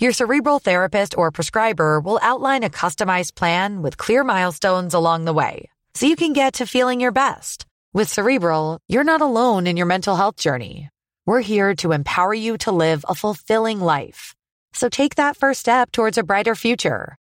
Your cerebral therapist or prescriber will outline a customized plan with clear milestones along the way so you can get to feeling your best. With Cerebral, you're not alone in your mental health journey. We're here to empower you to live a fulfilling life. So take that first step towards a brighter future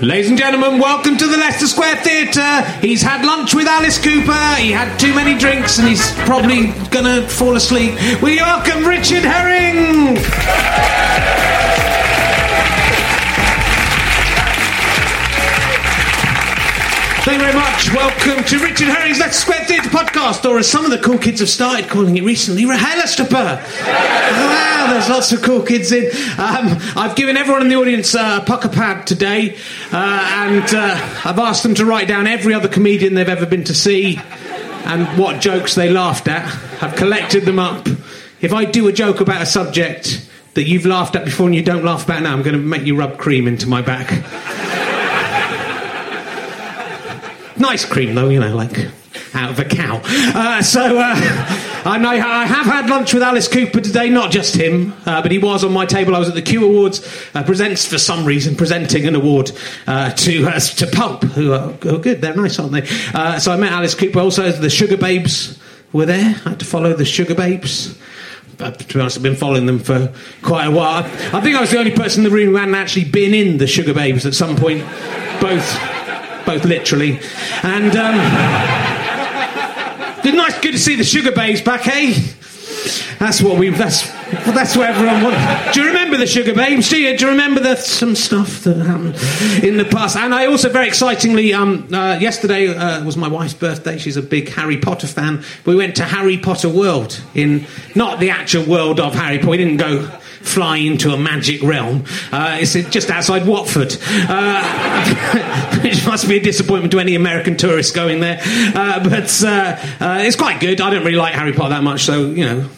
Ladies and gentlemen, welcome to the Leicester Square Theatre. He's had lunch with Alice Cooper. He had too many drinks and he's probably gonna fall asleep. We welcome Richard Herring. Thank you very much. Welcome to Richard Herring's Leicester Square Theatre podcast, or as some of the cool kids have started calling it recently, RHLSTP. wow, there's lots of cool kids in. Um, I've given everyone in the audience uh, a Pukka Pad today, uh, and uh, I've asked them to write down every other comedian they've ever been to see and what jokes they laughed at. I've collected them up. If I do a joke about a subject that you've laughed at before and you don't laugh about now, I'm going to make you rub cream into my back. Nice cream, though, you know, like out of a cow. Uh, so uh, I, I, have had lunch with Alice Cooper today, not just him, uh, but he was on my table. I was at the Q Awards, uh, presents for some reason, presenting an award uh, to uh, to Pulp, who are, who are, good. They're nice, aren't they? so I met Alice Cooper. Also, the Sugababes were there. I had to follow the Sugababes. But to be honest, I've been following them for quite a while. I think I was the only person in the room who hadn't actually been in the Sugababes at some point, both both literally. And um, nice, good to see the Sugababes back, eh? That's what we. That's that's what everyone wants. Do you remember the Sugababes? Do you? Do you remember the, some stuff that happened in the past? And I also very excitingly, um, uh, yesterday uh, was my wife's birthday. She's a big Harry Potter fan. We went to Harry Potter World in not the actual world of Harry Potter. We didn't go fly into a magic realm. Uh, it's just outside Watford, uh, which must be a disappointment to any American tourists going there. Uh, but uh, uh, it's quite good. I don't really like Harry Potter that much, so you know.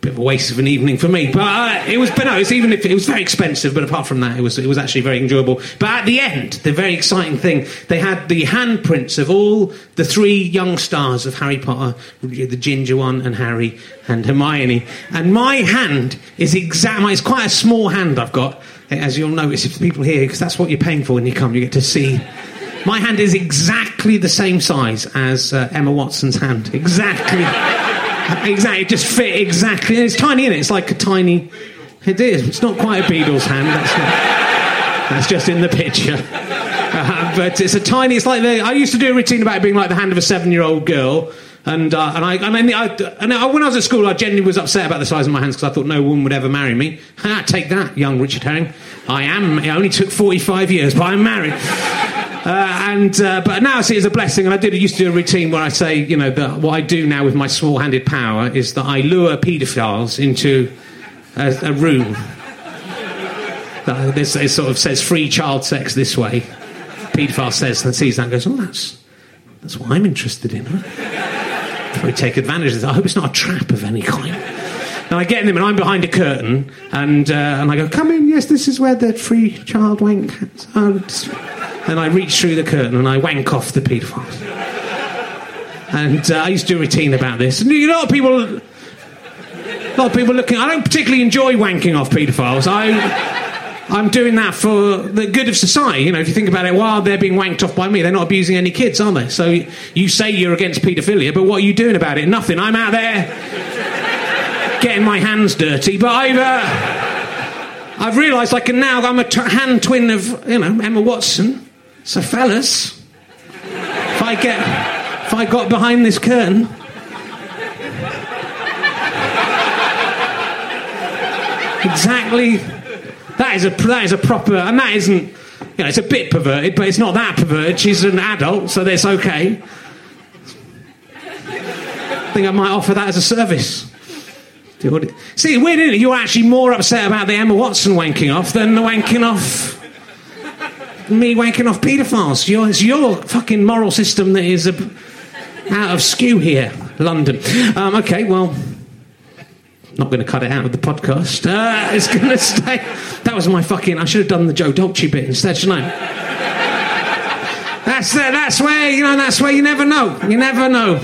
Bit of a waste of an evening for me. But uh, it was, but no, it was even if it was very expensive. But apart from that, it was it was actually very enjoyable. But at the end, the very exciting thing, they had the handprints of all the three young stars of Harry Potter, the ginger one, and Harry and Hermione. And my hand is exact. My it's quite a small hand I've got, as you'll notice if the people here, because that's what you're paying for when you come. You get to see. My hand is exactly the same size as uh, Emma Watson's hand. Exactly. Exactly. It just fit exactly. And it's tiny in it. It's like a tiny. It is. It's not quite a Beadle's hand. That's, not, that's just in the picture. Uh, but it's a tiny. It's like the, I used to do a routine about it being like the hand of a seven-year-old girl. And, uh, and I, mean, I, and I, when I was at school, I genuinely was upset about the size of my hands because I thought no woman would ever marry me. Ha, take that, young Richard Herring. I am. It only took 45 years, but I'm married. Uh, and uh, but now I see it as a blessing, and I did used to do a routine where I say, you know, that what I do now with my small-handed power is that I lure paedophiles into a, a room. this it sort of says free child sex this way. Paedophile says and sees that and goes, oh, that's that's what I'm interested in. Probably take advantage of that. I hope it's not a trap of any kind. And I get in them, and I'm behind a curtain, and uh, and I go, "Come in, yes, this is where the free child wank." Oh, and I reach through the curtain and I wank off the paedophiles. And uh, I used to do a routine about this. And a lot of people, a lot of people looking. I don't particularly enjoy wanking off paedophiles. I. I'm doing that for the good of society. You know, if you think about it, while they're being wanked off by me, they're not abusing any kids, are they? So you say you're against paedophilia, but what are you doing about it? Nothing. I'm out there getting my hands dirty, but I've. Uh, I've realised I can now. I'm a t- hand twin of, you know, Emma Watson. So, fellas, if I get, if I got behind this curtain, exactly, that is a that is a proper, and that isn't, you know, it's a bit perverted, but it's not that perverted. She's an adult, so that's okay. I think I might offer that as a service. See, weird, isn't it? You're actually more upset about the Emma Watson wanking off than the wanking off me wanking off paedophiles. Your, it's your fucking moral system that is a, out of skew here, London. Um, okay, well, not going to cut it out of the podcast. Uh, it's going to stay. That was my fucking. I should have done the Joe Dolce bit instead, shouldn't I? That's the, that's where you know. That's where you never know. You never know.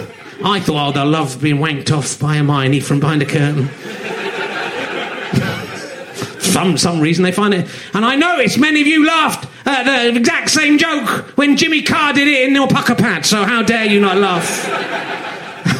I thought, oh, I love being wanked off by a Hermione from behind a curtain some some reason they find it. And I noticed many of you laughed at the exact same joke when Jimmy Carr did it in pad. So how dare you not laugh?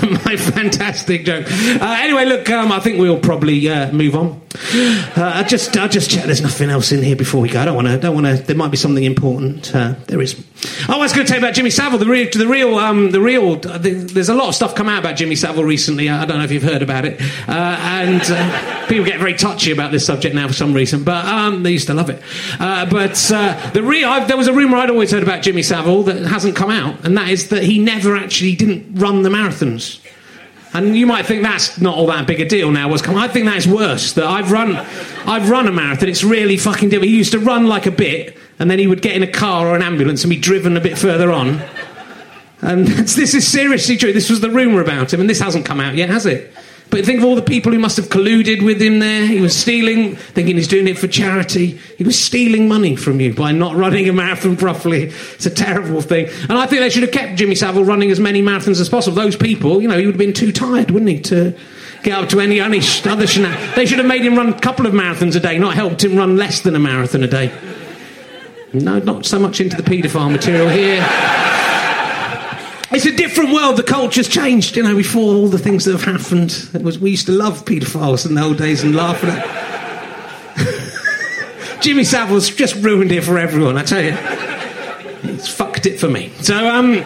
My fantastic joke. Uh, anyway, look, um, I think we'll probably uh, move on. Uh, I just, I just check. There's nothing else in here before we go. I don't want to. Don't want to. There might be something important. Uh, there is. Oh, I was going to tell you about Jimmy Savile. The real, the real, um, the real. The, there's a lot of stuff come out about Jimmy Savile recently. I, I don't know if you've heard about it. Uh, and people get very touchy about this subject now for some reason, but um, they used to love it. but the real, I've, there was a rumor I'd always heard about Jimmy Savile that hasn't come out, and that is that he never actually didn't run the marathons. And you might think that's not all that big a deal now. What's come? I think that's worse. That I've run, I've run a marathon. It's really fucking difficult. He used to run like a bit, and then he would get in a car or an ambulance and be driven a bit further on. And this is seriously true. This was the rumor about him, and this hasn't come out yet, has it? But think of all the people who must have colluded with him there. He was stealing, thinking he's doing it for charity. He was stealing money from you by not running a marathon properly. It's a terrible thing. And I think they should have kept Jimmy Savile running as many marathons as possible. Those people, you know, he would have been too tired, wouldn't he, to get up to any other shenanigans. They should have made him run a couple of marathons a day, not helped him run less than a marathon a day. No, not so much into the paedophile material here. It's a different world. The culture's changed. You know, before all the things that have happened, it was we used to love paedophiles in the old days and laugh at it. Jimmy Savile's just ruined it for everyone. I tell you, he's fucked it for me. So, um,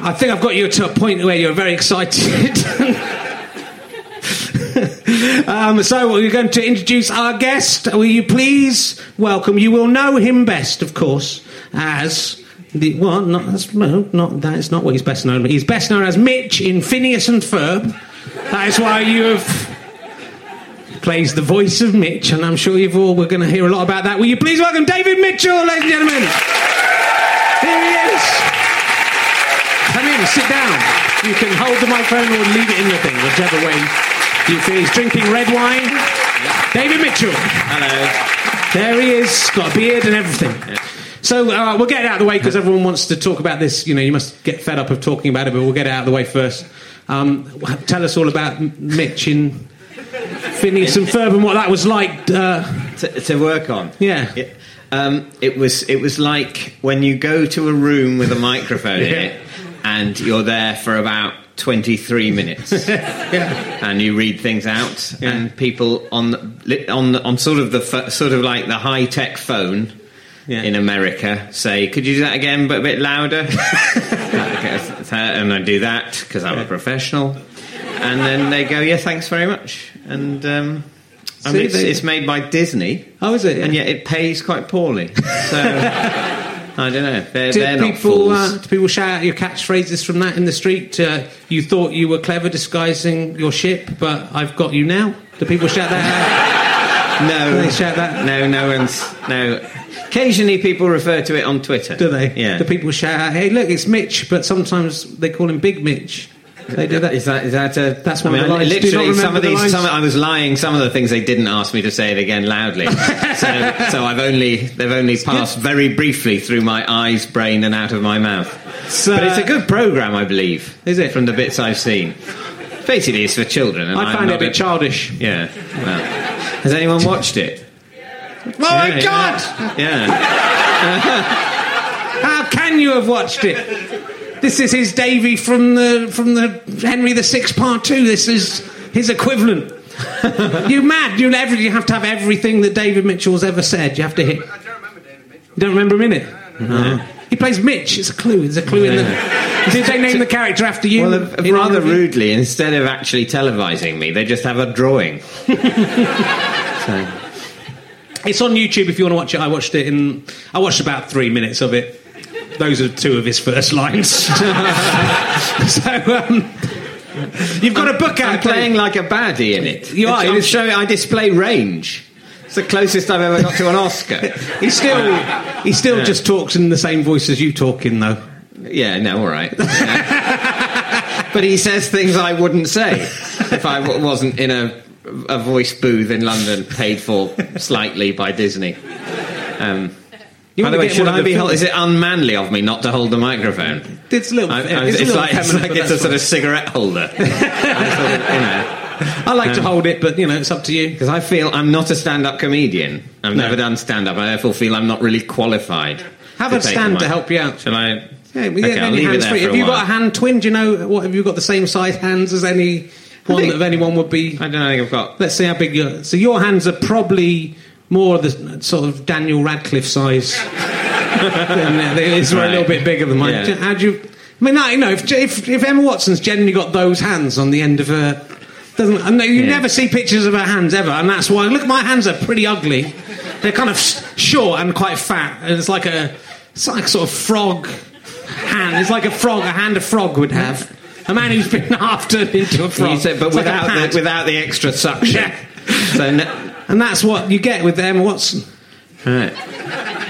I think I've got you to a point where you're very excited. um, so we're going to introduce our guest. Will you please welcome? You will know him best, of course, as the, well, not, that's, no, not, that is not what he's best known for. He's best known as Mitch in Phineas and Ferb. That is why you have plays the voice of Mitch, and I'm sure you've all we're going to hear a lot about that. Will you please welcome David Mitchell, ladies and gentlemen? Here he is. Come in, sit down. You can hold the microphone or leave it in the thing, whichever way You feel he's drinking red wine. David Mitchell. Hello. There he is, got a beard and everything. So uh, we'll get it out of the way because everyone wants to talk about this. You know, you must get fed up of talking about it, but we'll get it out of the way first. Um, tell us all about Mitch in Phineas and Ferb and what that was like. Uh, To, to work on. Yeah. It, um, it was it was like when you go to a room with a microphone in it, and you're there for about 23 minutes, and you read things out, Yeah. and people on on on sort of the sort of like the high tech phone. Yeah. In America, say, could you do that again, but a bit louder? And I do that because I'm a professional. And then they go, yeah, thanks very much. And um, I mean, it's, they- it's made by Disney. oh, is it? And yet it pays quite poorly. So I don't know. They're, do they're people uh, do people shout out your catchphrases from that in the street? Uh, you thought you were clever disguising your ship, but I've got you now. Do people shout that out? No, Do they shout that? no, no one's no. Occasionally, people refer to it on Twitter. Do they? Yeah. Do people shout out, "Hey, look, it's Mitch," but sometimes they call him Big Mitch. They do that. Is that is that a? That's I one of the I lines. Do you not Literally, some of the these. Some, I was lying. Some of the things they didn't ask me to say it again loudly. so, so I've only they've only passed very briefly through my eyes, brain, and out of my mouth. So- but it's a uh, good program, I believe. Is it? From the bits I've seen. Basically, it's for children. And I found it a bit childish. Yeah. Well, has anyone watched it? Oh my Yeah, God! Yeah. How can you have watched it? This is his Davy from the from the Henry VI Part Two. This is his equivalent. you mad? You every you have to have everything that David Mitchell's ever said. You have to hit. I don't remember David Mitchell. You don't remember him in it? No. He plays Mitch. It's a clue. There's a clue in the. Did they name the character after you? Well, in rather either rudely, instead of actually televising me, they just have a drawing. so, It's on YouTube if you want to watch it. I watched it in. I watched about three minutes of it. Those are two of his first lines. so um, you've got a book out. I'm playing like a baddie in it. You are, I'm it is- showing, I display range. The closest I've ever got to an Oscar. He still, he still just talks in the same voice as you talk in, though. yeah, no, all right. Yeah. but he says things I wouldn't say if I w- wasn't in a, a voice booth in London, paid for slightly by Disney. Um, You by the way, should I be? Films- is it unmanly of me not to hold the microphone? It's a little. I, I, it's, it's, a little like, it's like it's a sort of cigarette holder. I, sort of, you know, I like to hold it, but you know, it's up to you. because I feel I'm not a stand-up comedian. I've No. never done stand-up. I therefore feel I'm not really qualified. Have a stand to help you out. Shall I? Yeah, well, Okay, yeah, then I'll your leave it hands free. Have you got a hand twin? Do you know what? Have you got the same size hands as any one think- of anyone would be? I don't know. I think I've got. Let's see how big your. So your hands are probably more of the sort of Daniel Radcliffe size. than uh, theirs were a little bit bigger than mine. Yeah. How do you? I mean, I, you know, if, if if Emma Watson's generally got those hands on the end of her, doesn't and you Yeah. never see pictures of her hands ever, and that's why. Look, my hands are pretty ugly. They're kind of short and quite fat, and it's like a it's like a sort of frog hand. It's like a frog, a hand a frog would have. A man who's been half turned into a frog. Said, but It's like without pad. the, without the extra suction. Yeah. So no, And that's what you get with Emma Watson. right.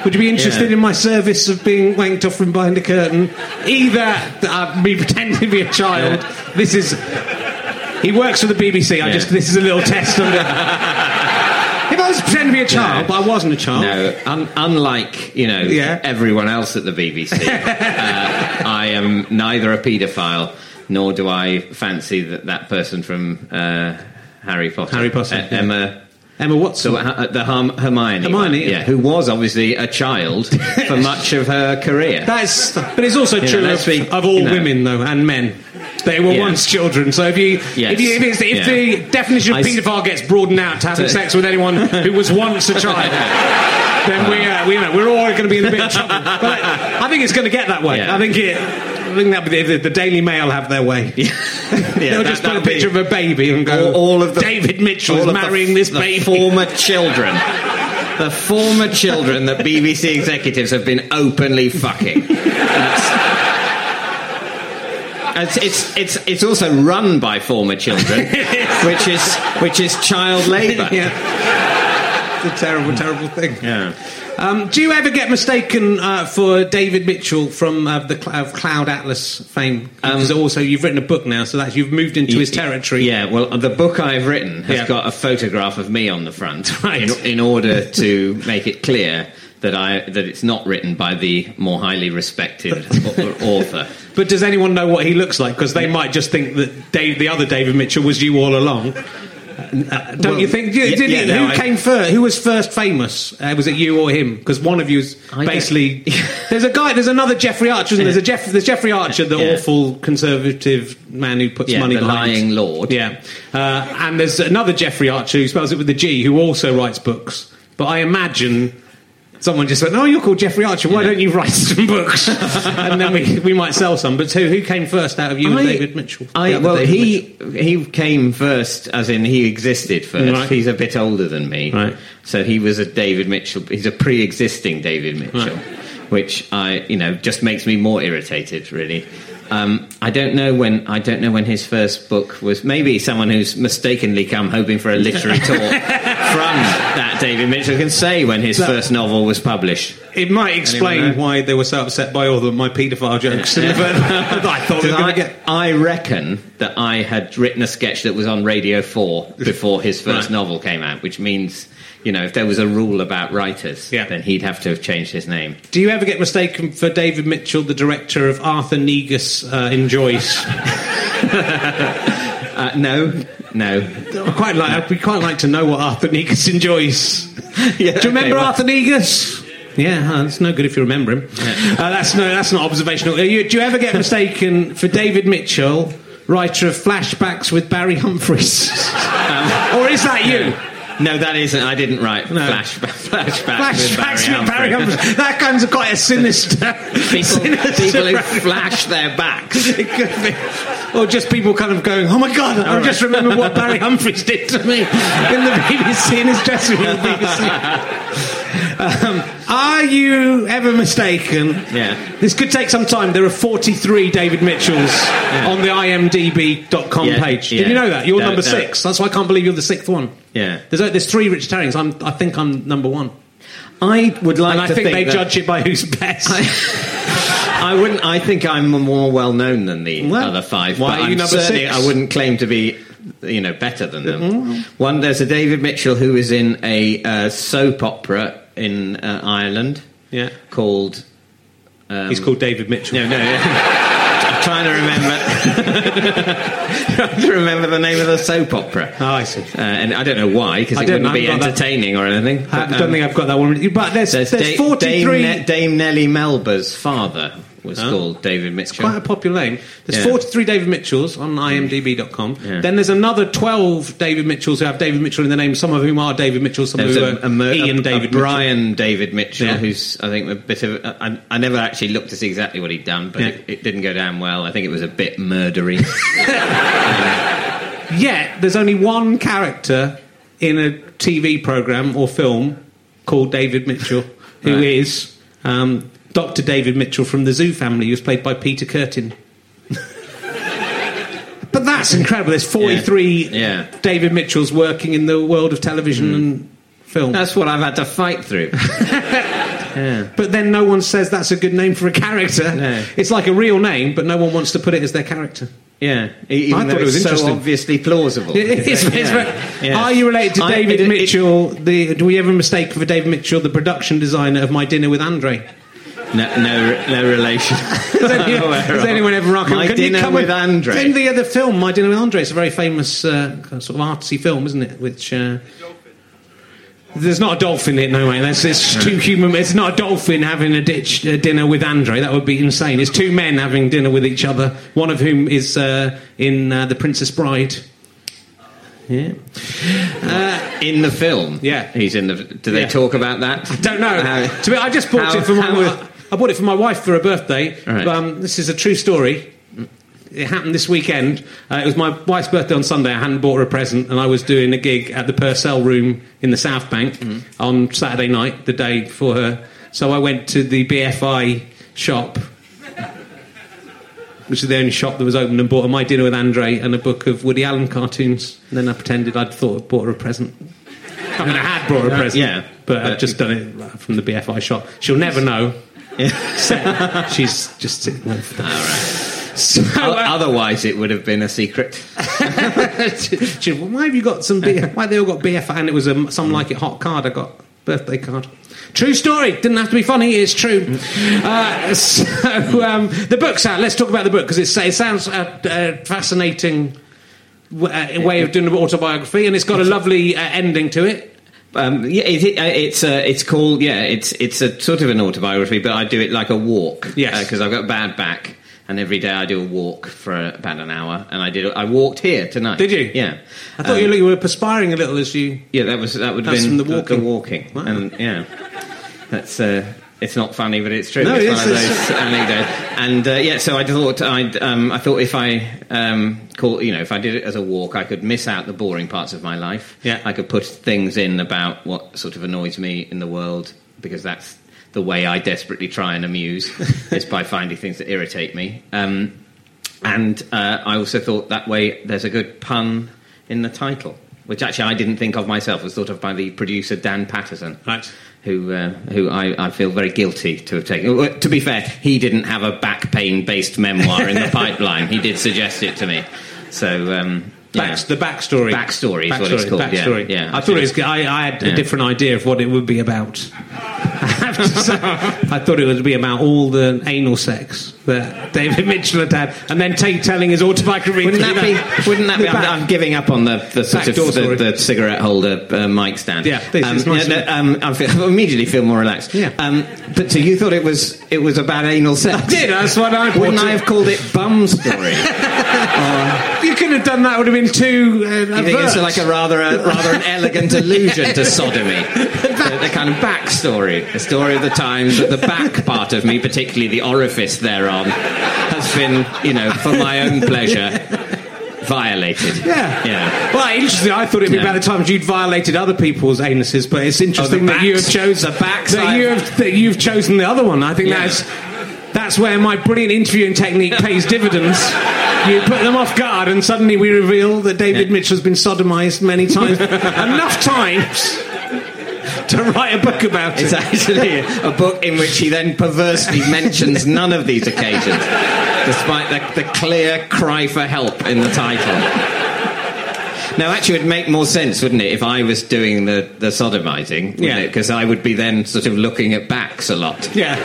Would you be interested Yeah. in my service of being wanked off from behind a curtain? Either uh, me pretending to be a child. This is. He works for the BBC. I just. This is a little test. If I was pretending to be a child, but I wasn't a child. No, un- unlike you know Yeah. everyone else at the BBC, uh, I am neither a paedophile nor do I fancy that that person from uh, Harry Potter, Harry Potter, yeah. Emma. Emma Watson. So uh, the Herm- Hermione, Hermione, one, yeah. yeah, who was obviously a child for much of her career. That's, but it's also You true of, be- of all you know. women, though, and men. They were Yeah. once children. So if you, Yes. if, you if, it's, if Yeah. the definition of paedophile gets broadened out to having sex with anyone who was once a child, then we, uh, we, you know, we're all going to be in a bit of trouble. But I think it's going to get that way. Yeah. I think it. I think that the, the Daily Mail have their way. Yeah, They'll that- just put a picture of a baby and go, all, all of the David Mitchell is of the- marrying this the baby. former children. The former children that BBC executives have been openly fucking. It's, it's, it's, it's also run by former children, which is, which is child labour. Yeah. it's a terrible, terrible thing. Yeah. Um, do you ever get mistaken uh, for David Mitchell from uh, the Cl- of Cloud Atlas fame? Because also you've written a book now, so that you've moved into his territory. Yeah, well, the book I've written has Yeah. got a photograph of me on the front, Right. in, in order to make it clear that I that it's not written by the more highly respected author. But does anyone know what he looks like? Because they might just think that Dave, the other David Mitchell was you all along. Uh, don't Well, you think? Did, yeah, did yeah, he- no, who I- came first? Who was first famous? Uh, was it you or him? Because one of you is basically. there's a guy. There's another Jeffrey Archer. Isn't there? There's a Jeff. There's Jeffrey Archer, the Yeah. awful conservative man who puts Yeah, money the behind. lying lord. Yeah, uh, and there's another Jeffrey Archer who spells it with a G, who also writes books. But I imagine. Someone just went, "Oh, you're called Jeffrey Archer. Why Yeah. don't you write some books?" and then we, we might sell some. But who who came first out of you and David Mitchell? I, well, David he Mitchell. he came first, as in he existed first. Right. He's a bit older than me, Right. so he was a David Mitchell. He's a pre-existing David Mitchell, Right. which I you know just makes me more irritated. Really, um, I don't know when I don't know when his first book was. Maybe someone who's mistakenly come hoping for a literary talk from that David Mitchell can say when his That- first novel was published. It might explain why they were so upset by all of my paedophile jokes. but I thought we I, get. I reckon that I had written a sketch that was on Radio 4 before his first Right. novel came out, which means, you know, if there was a rule about writers, Yeah. then he'd have to have changed his name. Do you ever get mistaken for David Mitchell, the director of Arthur Negus uh, Enjoys? Uh, no, no. I quite like. We quite like to know what Arthur Negus enjoys. Yeah, Do you remember okay, well- Arthur Negus? Yeah, uh, it's no good if you remember him. Uh, that's no, that's not observational. Uh, you, do you ever get mistaken for David Mitchell, writer of Flashbacks with Barry Humphries, or is that you? No, that isn't. I didn't write No. flash, flashbacks, Flashbacks with Barry. Humphries. That comes quite a sinister. People, sinister people who flash their backs. It could be. Or just people kind of going, oh my god, I right. just remember what Barry Humphries did to me in the BBC, in his dressing room. Um, are you ever mistaken? Yeah. This could take some time. There are 43 David Mitchells on the imdb.com Yeah, page. yeah. Did you know that? You're No, number no. six. That's why I can't believe you're the sixth one. Yeah. There's, there's three Rich Herrings. I'm, I think I'm number one. I would like And I to think, they that- judge it by who's best. I wouldn't. I think I'm more well known than the Well, other five. why but are you I'm number six? I wouldn't claim to be, you know, better than them. Mm-hmm. One, there's a David Mitchell who is in a uh, soap opera in uh, Ireland yeah. called. Um, He's called David Mitchell. No, no. I'm trying to remember. trying to remember the name of the soap opera. Oh, I see. Uh, and I don't know why, because it wouldn't know, be I've that- entertaining or anything. I don't um, think I've got that one. But there's, there's, there's, Da- 43. Dame, Ne- Dame Nellie Melba's father was Oh. called David Mitchell. It's Quite a popular name. There's Yeah. 43 David Mitchells on imdb.com. Yeah. Then there's another 12 David Mitchells who have David Mitchell in their name, some of whom are David Mitchell, some There's of whom a, are Mer- Ian a- David a Brian David Mitchell, Yeah. who's I think a bit of. I never actually looked to see exactly what he'd done, but it, it didn't go down well. I think it was a bit murdery. Mitchell. Yet there's only one character in a TV program or film called David Mitchell, who Right. is um, Dr. David Mitchell from the Zoo family, who's played by Peter Curtin. but that's incredible. There's 43 Yeah. David Mitchells working in the world of television mm. and film. That's what I've had to fight through. But then no one says that's a good name for a character. No. It's like a real name, but no one wants to put it as their character. Yeah, even I though thought it was so interesting. obviously plausible. It is- Yeah. very- Yeah. Are you related to David it- it- Mitchell? the, do we ever mistake for David Mitchell, the production designer of My Dinner with Andre? No, no, no relation. Has, any, I'm has anyone ever reckon? My can you dinner come with and- Andre. In the other film, My Dinner with Andre, it's a very famous uh, sort of artsy film, isn't it? Which. Uh, there's not a dolphin in it, no way. That's it's two human. It's not a dolphin having a ditch uh, dinner with Andre. That would be insane. It's two men having dinner with each other. One of whom is uh, in uh, The Princess Bride. Yeah. in the film. Yeah. he's in the. Do they Yeah. talk about that? I don't know. How- to be, I just bought how- it for my. how- I bought it for my wife for her birthday. Right. Um, this is a true story. It happened this weekend. Uh, it was my wife's birthday on Sunday. I hadn't bought her a present, and I was doing a gig at the Purcell Room in the South Bank Mm-hmm. on Saturday night, the day before her. So I went to the BFI shop, which is the only shop that was open, and bought her My Dinner with Andre and a book of Woody Allen cartoons. And then I pretended I'd thought bought her a present. I mean, I had brought her a present. Yeah, but, I've but- just done it from the BFI shop. She'll never know. She's just sitting there. All right. So, uh, Otherwise, it would have been a secret. she, well, why have you got some? B- why they all got BFI? And it was a some like it hot card. I got birthday card. True story. Didn't have to be funny. It's true. Uh, so um, the book's out. Let's talk about the book because it sounds a, a fascinating w- uh, way of doing an autobiography, and it's got a lovely uh, ending to it. Um, yeah, it, it, uh, it's uh, it's called yeah, it's it's a sort of an autobiography, but I do it like a walk. Yes. because I've got bad back, and every day I do a walk for about an hour, and I did I walked here tonight. Did you? Yeah, I thought Um, you, you were perspiring a little as you. Yeah, that was that would have been from the walking. walking, Wow. and yeah, that's. Uh, it's not funny, but it's true. No, it's it one of those anecdotes. And uh, yeah, so I thought I'd, um, I thought if I um, call, you know, if I did it as a walk, I could miss out the boring parts of my life. Yeah. I could put things in about what sort of annoys me in the world because that's the way I desperately try and amuse is by finding things that irritate me. Um, and uh, I also thought that way there's a good pun in the title, which actually I didn't think of myself. It was thought of by the producer Dan Patterson, Right. Who uh, who I, I feel very guilty to have taken. To be fair, he didn't have a back pain based memoir in the pipeline. He did suggest it to me. So um, yeah. Back, the backstory. Backstory is what it's called, yeah, Backstory. yeah. I thought it was. I, I had a Yeah. different idea of what it would be about. I have to say, I thought it would be about all the anal sex that David Mitchell had had, and then Tate telling his autobiography. Wouldn't that be? Wouldn't that be? I'm, I'm giving up on the, the sort Back of the, the cigarette holder uh, mic stand. Yeah, this um, is nice, yeah, isn't um, I feel, immediately feel more relaxed. Yeah. Um, but so you thought it was it was about anal sex? I did. That's what I Wouldn't. I have called it bum story? You couldn't have done that. Would have been too. Uh, You think it's like a rather a, rather an elegant allusion to sodomy, the, the kind of backstory, story of the times that the back part of me, particularly the orifice thereon, has been, you know, for my own pleasure, violated. Yeah. yeah. Well, interesting. I thought it'd be Yeah. about the times you'd violated other people's anuses, but it's oh, interesting that you have backs- chosen the backs that I've- you have that you've chosen the other one. I think Yeah. that's that's where my brilliant interviewing technique pays dividends. You put them off guard, and suddenly we reveal that David Yeah. Mitchell's been sodomized many times, enough times to write a book about it. It's actually a book in which he then perversely mentions none of these occasions, despite the, the clear cry for help in the title. Now, actually, it would make more sense, wouldn't it, if I was doing the, the sodomizing? Yeah. Because I would be then sort of looking at backs a lot. Yeah.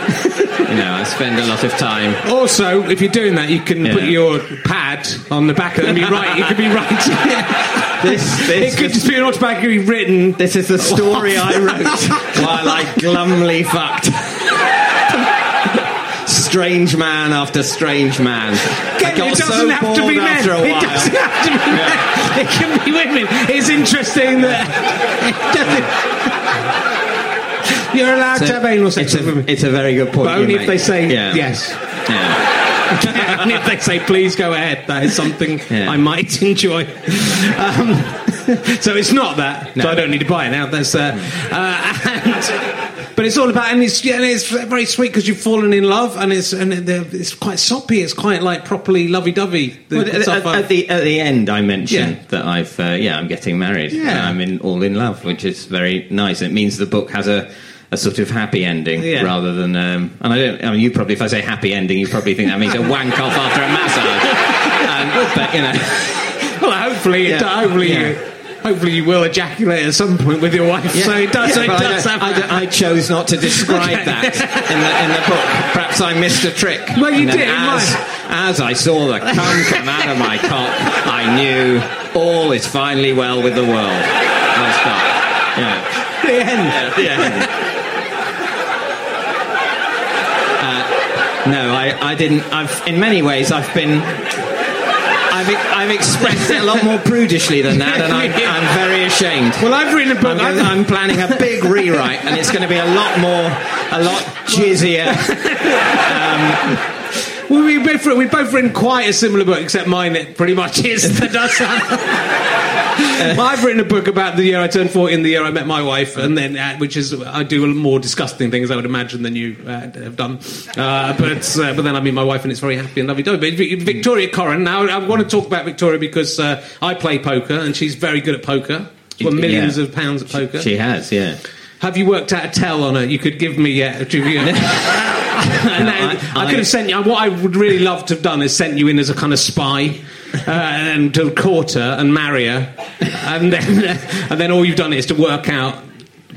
You know, I spend a lot of time. Also, if you're doing that, you can Yeah. put your pad on the back and be right. You could be right. This, it this, could just be an autobiography written. this is the story I wrote while I glumly fucked. Strange man after strange man. Again, it doesn't so have to be men. It doesn't have to be men. It can be women. It's interesting that it you're allowed to have anal sex it's, with a, women, it's a very good point. but only if make. they say Yeah. yes. Yeah. only if they say please go ahead. That is something Yeah. I might enjoy. Um, so it's not that. So I don't need to buy it now. That's uh, uh, and, but it's all about and it's yeah, and it's very sweet because you've fallen in love and it's and it's quite soppy. It's quite like properly lovey-dovey. the Well, at, at- the at the end, I mentioned Yeah. that I've uh, yeah I'm getting married. Yeah. I'm in all in love, which is very nice. It means the book has a. A sort of happy ending Yeah. rather than, um, and I don't. I mean, you probably, if I say happy ending, you probably think that means a wank off after a massage. Um, but you know, Well, hopefully, Yeah. hopefully, Yeah. Hopefully you will ejaculate at some point with your wife. So it does. Yeah, so it I does don't- I, I chose not to describe Okay. that in the, in the book. Perhaps I missed a trick. Well, you And did, As, as I saw the cum come out of my cock, I knew all is finally well with the world. I'll stop. Yeah. the end. Yeah. Uh, no, I, I didn't. I've, in many ways, I've been. I've, I've expressed it a lot more prudishly than that, and I'm, I'm very ashamed. Well, I've written a book. I'm, I'm planning a big rewrite, and it's going to be a lot more, a lot jizzier. Well, we both we both written quite a similar book, except mine it pretty much is. the well, I've written a book about the year I turned forty and the year I met my wife, and then uh, which is I do more disgusting things I would imagine than you uh, have done. Uh, but uh, but then I meet my wife and it's very happy and lovely. But Vi- Victoria Coren. Now I want to talk about Victoria because uh, I play poker and she's very good at poker. won millions yeah. of pounds at poker. She has, yeah. Have you worked out a tell on her you could give me yet? Have and then I, I- could have sent you. What I would really love to have done is sent you in as a kind of spy, uh, and to court her and marry her, and then and then all you've done is to work out.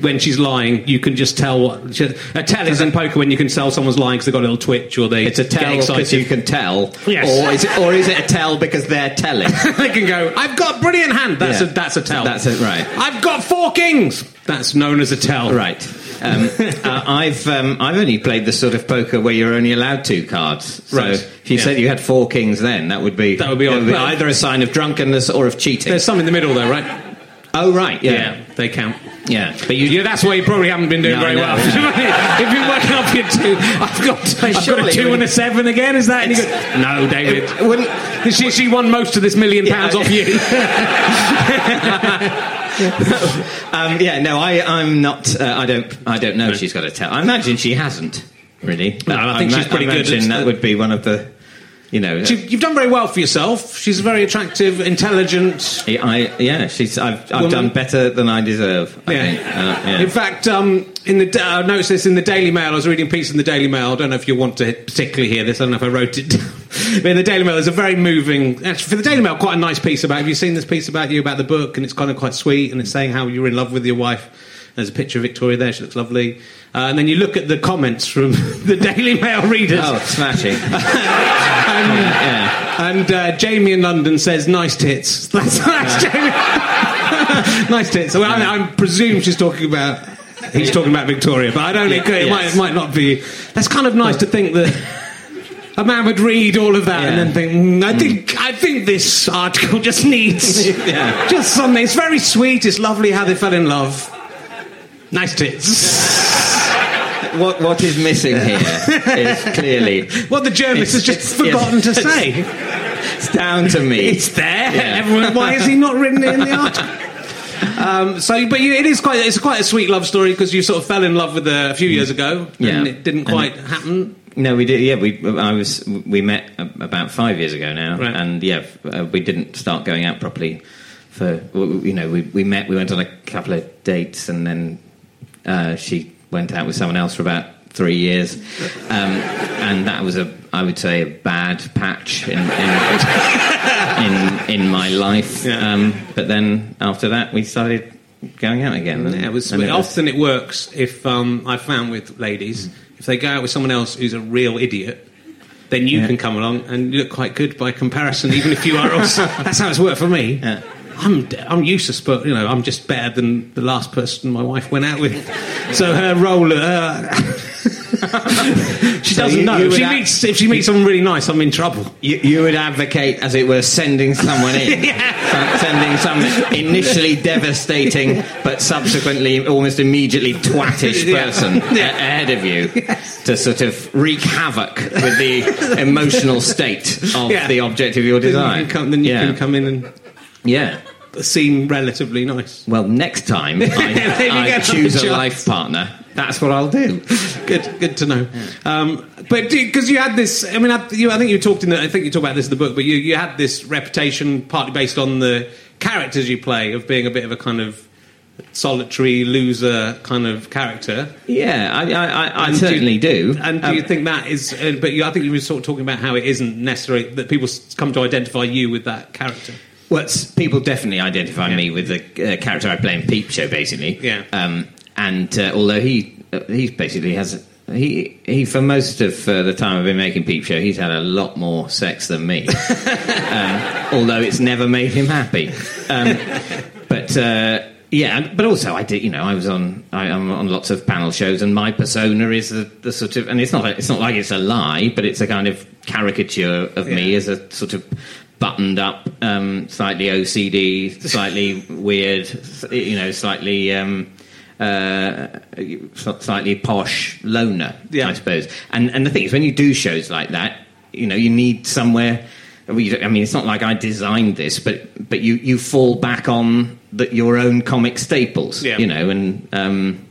When she's lying, you can just tell what she, a tell is in poker when you can tell someone's lying because they've got a little twitch or they It's a tell because you can tell, Yes. or is it, or is it a tell because they're telling? they can go. I've got a brilliant hand. That's Yeah. a that's a tell. That's it, right. I've got four kings. That's known as a tell. Right. Um, uh, I've um, I've only played the sort of poker where you're only allowed two cards. So Right. if you Yeah. said you had four kings, then that would be That would be odd. Well- either a sign of drunkenness or of cheating. There's some in the middle though, right? oh right, yeah, they count. yeah. But you Yeah, that's why you probably haven't been doing No, very no, well. no. You've been working up your two. I've got, I've got a two and a seven again. Is that? And you go, no, David. It she, she won most of this million pounds Yeah. off you. Um, yeah, no, I, I'm not. Uh, I don't. I don't know. if She's got a tell. I imagine she hasn't really. No, I think she's pretty I good. imagine that would be one of the. You know, She- You've done very well for yourself. She's very attractive, intelligent. I yeah, she's. I've, I've Woman. done better than I deserve. I Yeah. think. Uh, yeah. In fact, um, in the I noticed this in the Daily Mail. I was reading a piece in the Daily Mail. I don't know if you want to particularly hear this. I don't know if I wrote it. down. but in the Daily Mail, there's a very moving. Actually, for the Daily Mail, quite a nice piece about. Have you seen this piece about you about the book? And it's kind of quite sweet. And it's saying how you're in love with your wife. There's a picture of Victoria there. She looks lovely. Uh, and then you look at the comments from the Daily Mail readers. oh, smashing! and yeah. and uh, Jamie in London says, "Nice tits." That's, that's Jamie. nice tits. Well, I, I presume she's talking about. He's talking about Victoria, but I don't. It, it might, it might not be. That's kind of nice to think that. A man would read all of that and then think, mm, I think, I think this article just needs Yeah. just something. It's very sweet. It's lovely how they fell in love. Nice tits. What what is missing here is clearly What the journalist has just forgotten to say. it's down to me. It's there. Yeah. Everyone, why has he not written it in the article? Um, so, but you, it is quite it's quite a sweet love story because you sort of fell in love with her a few years ago, Yeah. and it didn't quite it- happen. No, we did. Yeah, we. I was. We met about five years ago now, Right. and yeah, uh, we didn't start going out properly. For you know, we we met. We went on a couple of dates, and then uh, she went out with someone else for about three years, um, and that was a. I would say a bad patch in in in, in my life. Yeah. Um, but then after that, we started going out again. and- Yeah, it was, and it was- often it works if um, I found with ladies if they go out with someone else who's a real idiot. Then you Yeah. can come along and look quite good by comparison, even if you are also. That's how it's worked for me. Yeah. I'm I'm useless, but you know I'm just better than the last person my wife went out with. So her role, uh, she So doesn't you- know. you If she act- meets if she meets someone really nice, I'm in trouble. You, you would advocate, as it were, sending someone in, Sen- sending some initially devastating but subsequently almost immediately twattish Yeah. person a- ahead of you to sort of wreak havoc with the emotional state of Yeah. the object of your Then desire. you can come, then you yeah. can come in and yeah. seem relatively nice. Well, next time I, I choose a life partner, that's what I'll do. Good, good to know. Um, but because you had this, I mean, I, you, I think you talked in the, I think you talked about this in the book, but you, you had this reputation partly based on the characters you play of being a bit of a kind of solitary loser kind of character. Yeah, I, I, I, I And do- certainly do. And do Um, you think that is? Uh, but you, I think you were sort of talking about how it isn't necessary that people come to identify you with that character. Well, people definitely identify me with the uh, character I play in Peep Show, basically. Yeah. Um, and uh, although he uh, he basically has he he for most of uh, the time I've been making Peep Show, he's had a lot more sex than me. um, although it's never made him happy. Um, but. Uh, yeah, but also I did. You know, I was on. I, I'm on lots of panel shows, and my persona is the, the sort of. And it's not. It's not like it's a lie, but it's a kind of caricature of me as a sort of buttoned up, um, slightly OCD, slightly weird, you know, slightly um, uh, slightly posh loner, Yeah. I suppose. And and the thing is, when you do shows like that, you know, you need somewhere. well, you don't- I mean, it's not like I designed this, but but you you fall back on the, your own comic staples, Yeah. you know, and. Um,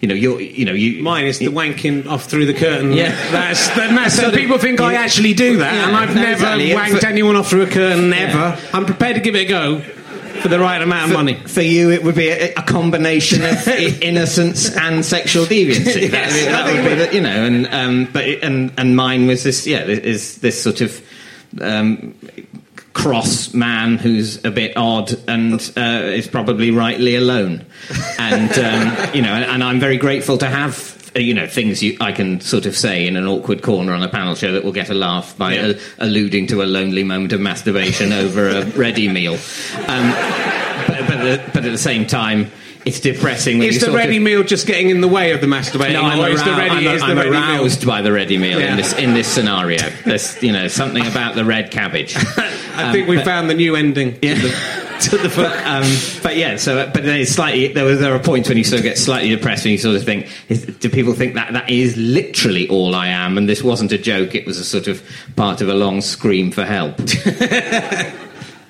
you know, you're, you know, you. Mine is the wanking off through the curtain. Yeah. that's, that's Sort of- people think I actually do that, Yeah, and I've never exactly. wanked For- anyone off through a curtain. Never. I'm prepared to give it a go. for the right amount of money. For you, it would be a, a combination of innocence and sexual deviancy. That, Yes, that I think would be the, you know, and um, but it, and and mine was this, yeah, is this sort of. Um, cross man who's a bit odd and uh, is probably rightly alone and um, you know and, and i'm very grateful to have uh, you know things you, I can sort of say in an awkward corner on a panel show that will get a laugh by Yeah. uh, alluding to a lonely moment of masturbation over a ready meal. Um, but, but, at, but at the same time, it's depressing. When Is the ready of, meal just getting in the way of the masturbating? no, I'm, or the arou- ready, I'm, is the I'm ready meal? aroused by the ready meal Yeah. in this in this scenario. There's you know something about the red cabbage. I think we found the new ending Yeah. to, the, to the book. um, but yeah, so but then it's slightly there. Was, there are points when you sort of get slightly depressed and you sort of think, is, do people think that that is literally all I am? And this wasn't a joke; it was a sort of part of a long scream for help.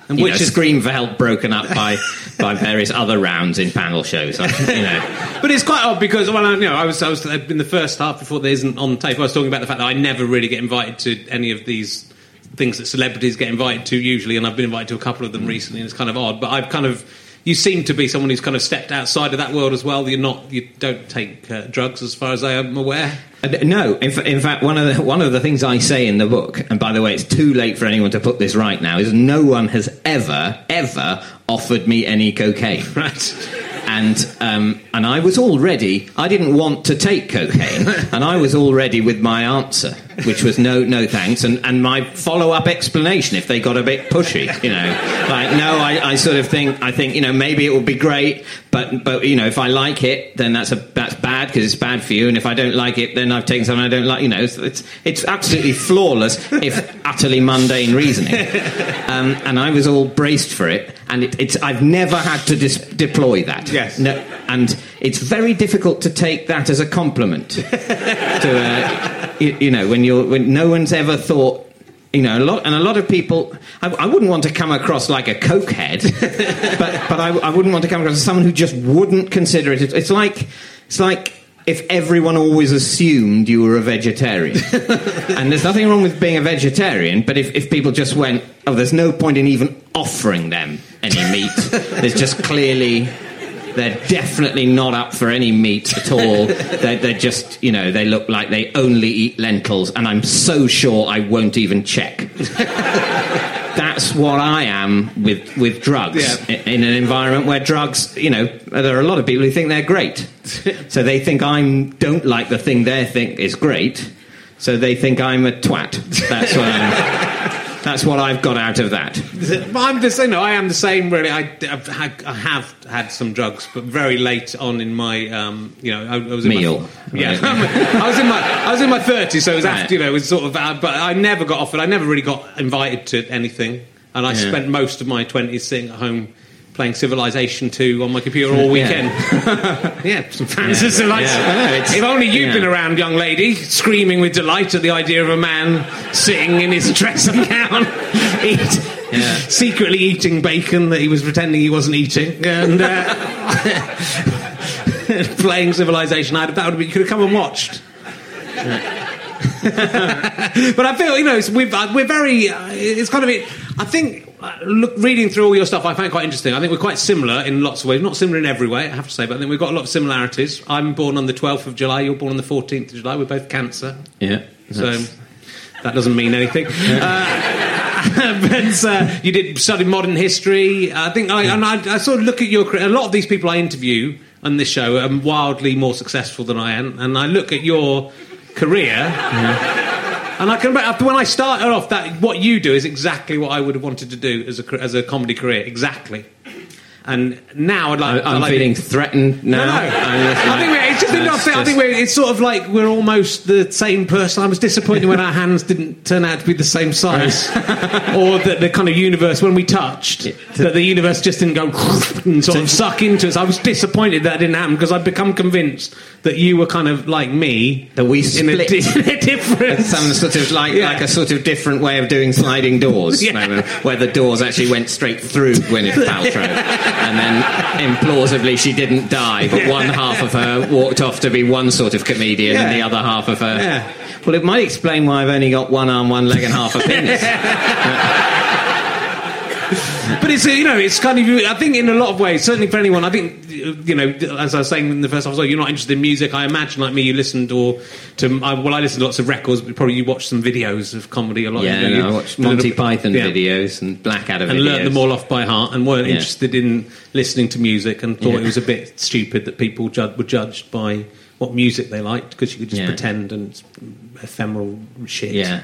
And You which know, is scream for help broken up by by various other rounds in panel shows. I- You know, But it's quite odd because well, I, you know, I was I was in the first half before there isn't on tape. I was talking about the fact that I never really get invited to any of these things that celebrities get invited to usually, and I've been invited to a couple of them recently, and it's kind of odd. But I've kind of you seem to be someone who's kind of stepped outside of that world as well. You're not you don't take uh, drugs, as far as I am aware. Uh, No, in, fa- in fact, one of the one of the things I say in the book, and by the way, it's too late for anyone to put this right now, is no one has ever ever offered me any cocaine. Right. And um, and I was already I didn't want to take cocaine, and I was already with my answer, which was no no thanks, and, and my follow up explanation if they got a bit pushy, you know, like no, I, I sort of think I think you know maybe it would be great, but but you know if I like it, then that's a that's bad because it's bad for you, and if I don't like it, then I've taken something I don't like, you know, it's it's, it's absolutely flawless if utterly mundane reasoning, um, and I was all braced for it, and it, it's I've never had to dis- deploy that. Yes. No, and it's very difficult to take that as a compliment. to uh, you, you know, when you're when no one's ever thought. You know, a lot, and a lot of people. I, I wouldn't want to come across like a cokehead, but but I, I wouldn't want to come across as someone who just wouldn't consider it. It's like it's like if everyone always assumed you were a vegetarian. and there's nothing wrong with being a vegetarian, but if, if people just went, oh, there's no point in even offering them any meat. there's just clearly they're definitely not up for any meat at all. they're, they're just, you know, they look like they only eat lentils, and I'm so sure I won't even check. That's what I am with, with drugs. Yeah. In an environment where drugs, you know, there are a lot of people who think they're great. so they think I don't like the thing they think is great. So they think I'm a twat. That's what I'm. That's what I've got out of that. I'm the same. No, I am the same. Really, I, had, I have had some drugs, but very late on in my, um, you know, I, I was in Meal. My, yeah, Right. I was in my, I was in my thirties, so it was Right. after, you know, it was sort of. Uh, but I never got offered. I never really got invited to anything, and I Yeah. spent most of my twenties sitting at home. Playing Civilization 2 on my computer all weekend. Yeah, some fans Yeah. of Civilization. Yeah, I know, it's- if only you'd yeah. been around, young lady, screaming with delight at the idea of a man sitting in his dressing gown, eat, Yeah. secretly eating bacon that he was pretending he wasn't eating, and uh, playing Civilization. I'd, that would be, you could have come and watched. but I feel you know it's, we've, uh, we're very. Uh, it's kind of it. I think look, reading through all your stuff, I find it quite interesting. I think we're quite similar in lots of ways. Not similar in every way, I have to say, but I think we've got a lot of similarities. I'm born on the 12th of July. You're born on the 14th of July. We're both Cancer. Yeah. So that doesn't mean anything. Uh, but uh, you did study modern history. I think, I, and I, I sort of look at your career. A lot of these people I interview on this show are wildly more successful than I am, and I look at your career. And I can remember when I started off that what you do is exactly what I would have wanted to do as a as a comedy career, exactly. And now I'd like. I, I'm I'd like feeling threatened now. no, no. I'm I think we're, just, like- I think, I think we're, it's sort of like we're almost the same person. I was disappointed when our hands didn't turn out to be the same size, or that the kind of universe when we touched, that the universe just didn't go and sort of suck into us. I was disappointed that didn't happen because I'd become convinced that you were kind of like me, That we in a, split. di- in a different. some sort of like Yeah. like a sort of different way of doing sliding doors, Yeah. moment, where the doors actually went straight through Gwyneth Paltrow, and then implausibly she didn't die, but one half of her walked off to be one sort of comedian, and the other half of her. Yeah. Well, it might explain why I've only got one arm, one leg, and half a penis. but it's uh, you know it's kind of I think in a lot of ways certainly for anyone I think you know as I was saying in the first episode you're not interested in music I imagine like me you listened or to I, well I listened to lots of records but probably you watched some videos of comedy a lot Yeah, you know, no, I watched Monty yeah. Python videos and Blackadder and videos. learnt them all off by heart and weren't Yeah. interested in listening to music and thought Yeah. it was a bit stupid that people were judged by what music they liked because you could just Yeah. pretend and ephemeral shit Yeah.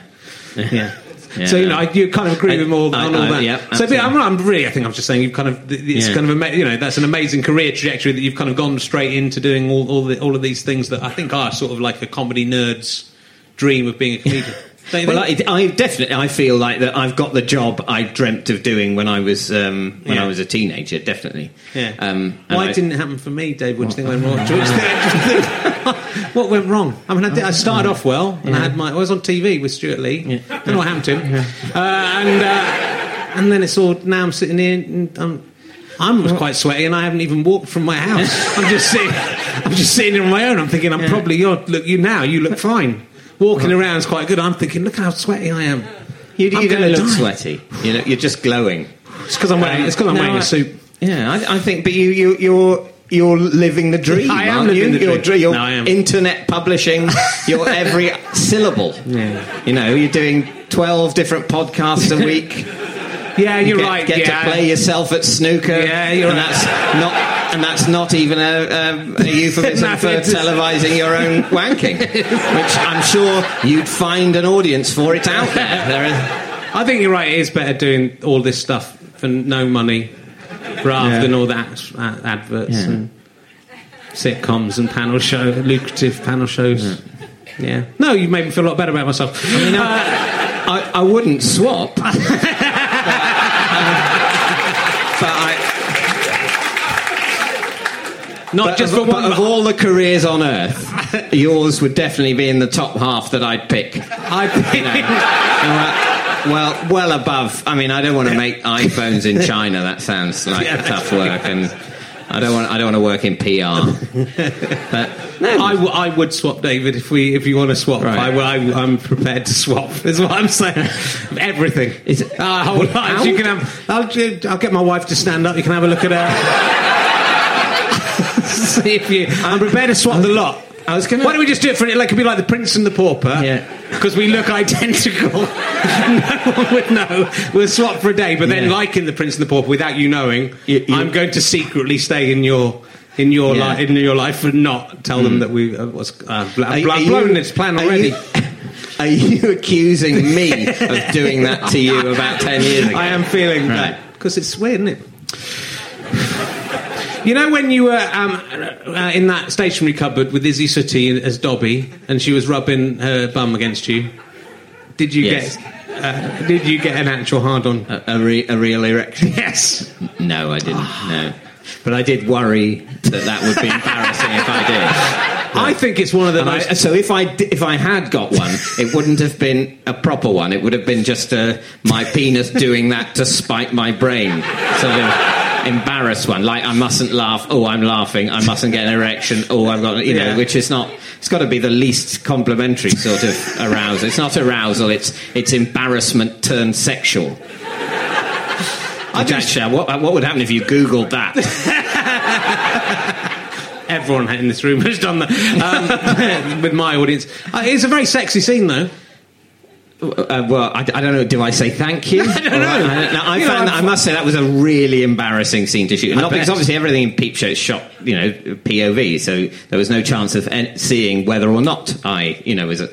yeah. Yeah. So you know, I, you kind of agree with me all, I- on all I- that. yeah, so, but. I'm, I'm really, I think I'm just saying, you've kind of, it's kind of, ama- you know, that's an amazing career trajectory that you've kind of gone straight into doing all, all, the, all of these things that I think are sort of like a comedy nerd's dream of being a comedian. You Well, I. I definitely I feel like that I've got the job I dreamt of doing when I was um, when Yeah. I was a teenager. Definitely. yeah. Um, Why I- didn't it happen for me, Dave? What do you think went wrong? What do you think- what went wrong? I mean, I, did, I started off well, and I had my. I was on TV with Stewart Lee. Don't know what happened to him. Uh, and uh, and then it's all. Now I'm sitting here. And I'm, I'm quite sweaty, and I haven't even walked from my house. I'm just sitting. I'm just sitting on my own. I'm thinking, I'm probably. You're, look, you now. You look fine. Walking around is quite good. I'm thinking, look how sweaty I am. You, you don't look die. sweaty. You know, you're just glowing. It's because I'm wearing. Um, it's because I'm No, wearing I- a suit. Yeah, I, I think. But you, you, you're you're living the dream. I am living you? the You're, dream. dr- you're No, internet publishing. Your every syllable. Yeah. You know, you're doing twelve different podcasts a week. Yeah, you're get, right. Get yeah. to play yourself at snooker. Yeah, you're and right. that's not. And that's not even a, a, a euphemism for televising your own wanking, which I'm sure you'd find an audience for. It's out there. There I think you're right. It is better doing all this stuff for no money rather Yeah. than all that uh, adverts Yeah. and sitcoms and panel show, lucrative panel shows. Yeah. No, you made me feel a lot better about myself. I mean, uh, I, I wouldn't swap. but, I, not but just of, for one. of all the careers on earth, yours would definitely be in the top half that I'd pick. I think. Well, well, well above. I mean, I don't want to make iPhones in China. That sounds like Yeah. tough work, and I don't want. I don't want to work in PR. But I, w- I would swap, David, if we if you want to swap. Right. I, am prepared to swap. Is what I'm saying. Everything. Is it- Our whole What- lives. You can have. I'll, I'll get my wife to stand up. You can have a look at her. See if you. I'm prepared to swap the lot. I was gonna- Why don't we just do it for it? Like, it could be like the Prince and the Pauper. Yeah. Because we look identical. no one would know. We'll swap for a day, but then, Yeah. like in the Prince and the Pauper, without you knowing, You- you- I'm going to secretly stay in your. In your Yeah. life, in your life, and not tell them that we uh, was uh, bl- Are- bl- are you- blown this plan are already. you- Are you accusing me of doing that to you about ten years ago? I am feeling Right. that because it's weird, isn't it? You know when you were um, uh, in that stationery cupboard with Isy Suttie as Dobby, and she was rubbing her bum against you. Did you Yes. get? Uh, did you get an actual hard on? a, a, re, a real erection? Yes. No, I didn't. No, but I did worry that that would be embarrassing if I did. I think it's one of the And I, most. so if I if I had got one, it wouldn't have been a proper one. It would have been just uh, my penis doing that to spite my brain, sort of embarrassed one. Like I mustn't laugh. Oh, I'm laughing. I mustn't get an erection. Oh, I've got you know, Yeah. which is not. It's got to be the least complimentary sort of arousal. It's not arousal. It's it's embarrassment turned sexual. Which actually, what, what would happen if you googled that? Everyone in this room has done that um, with my audience. Uh, it's a very sexy scene, though. Uh, well, I, I don't know. Do I say thank you? I don't know. I, no, I You know, found that, I must say that was a really embarrassing scene to shoot. Not because obviously everything in Peep Show is shot, you know, POV, so there was no chance of en- seeing whether or not I, you know, was a,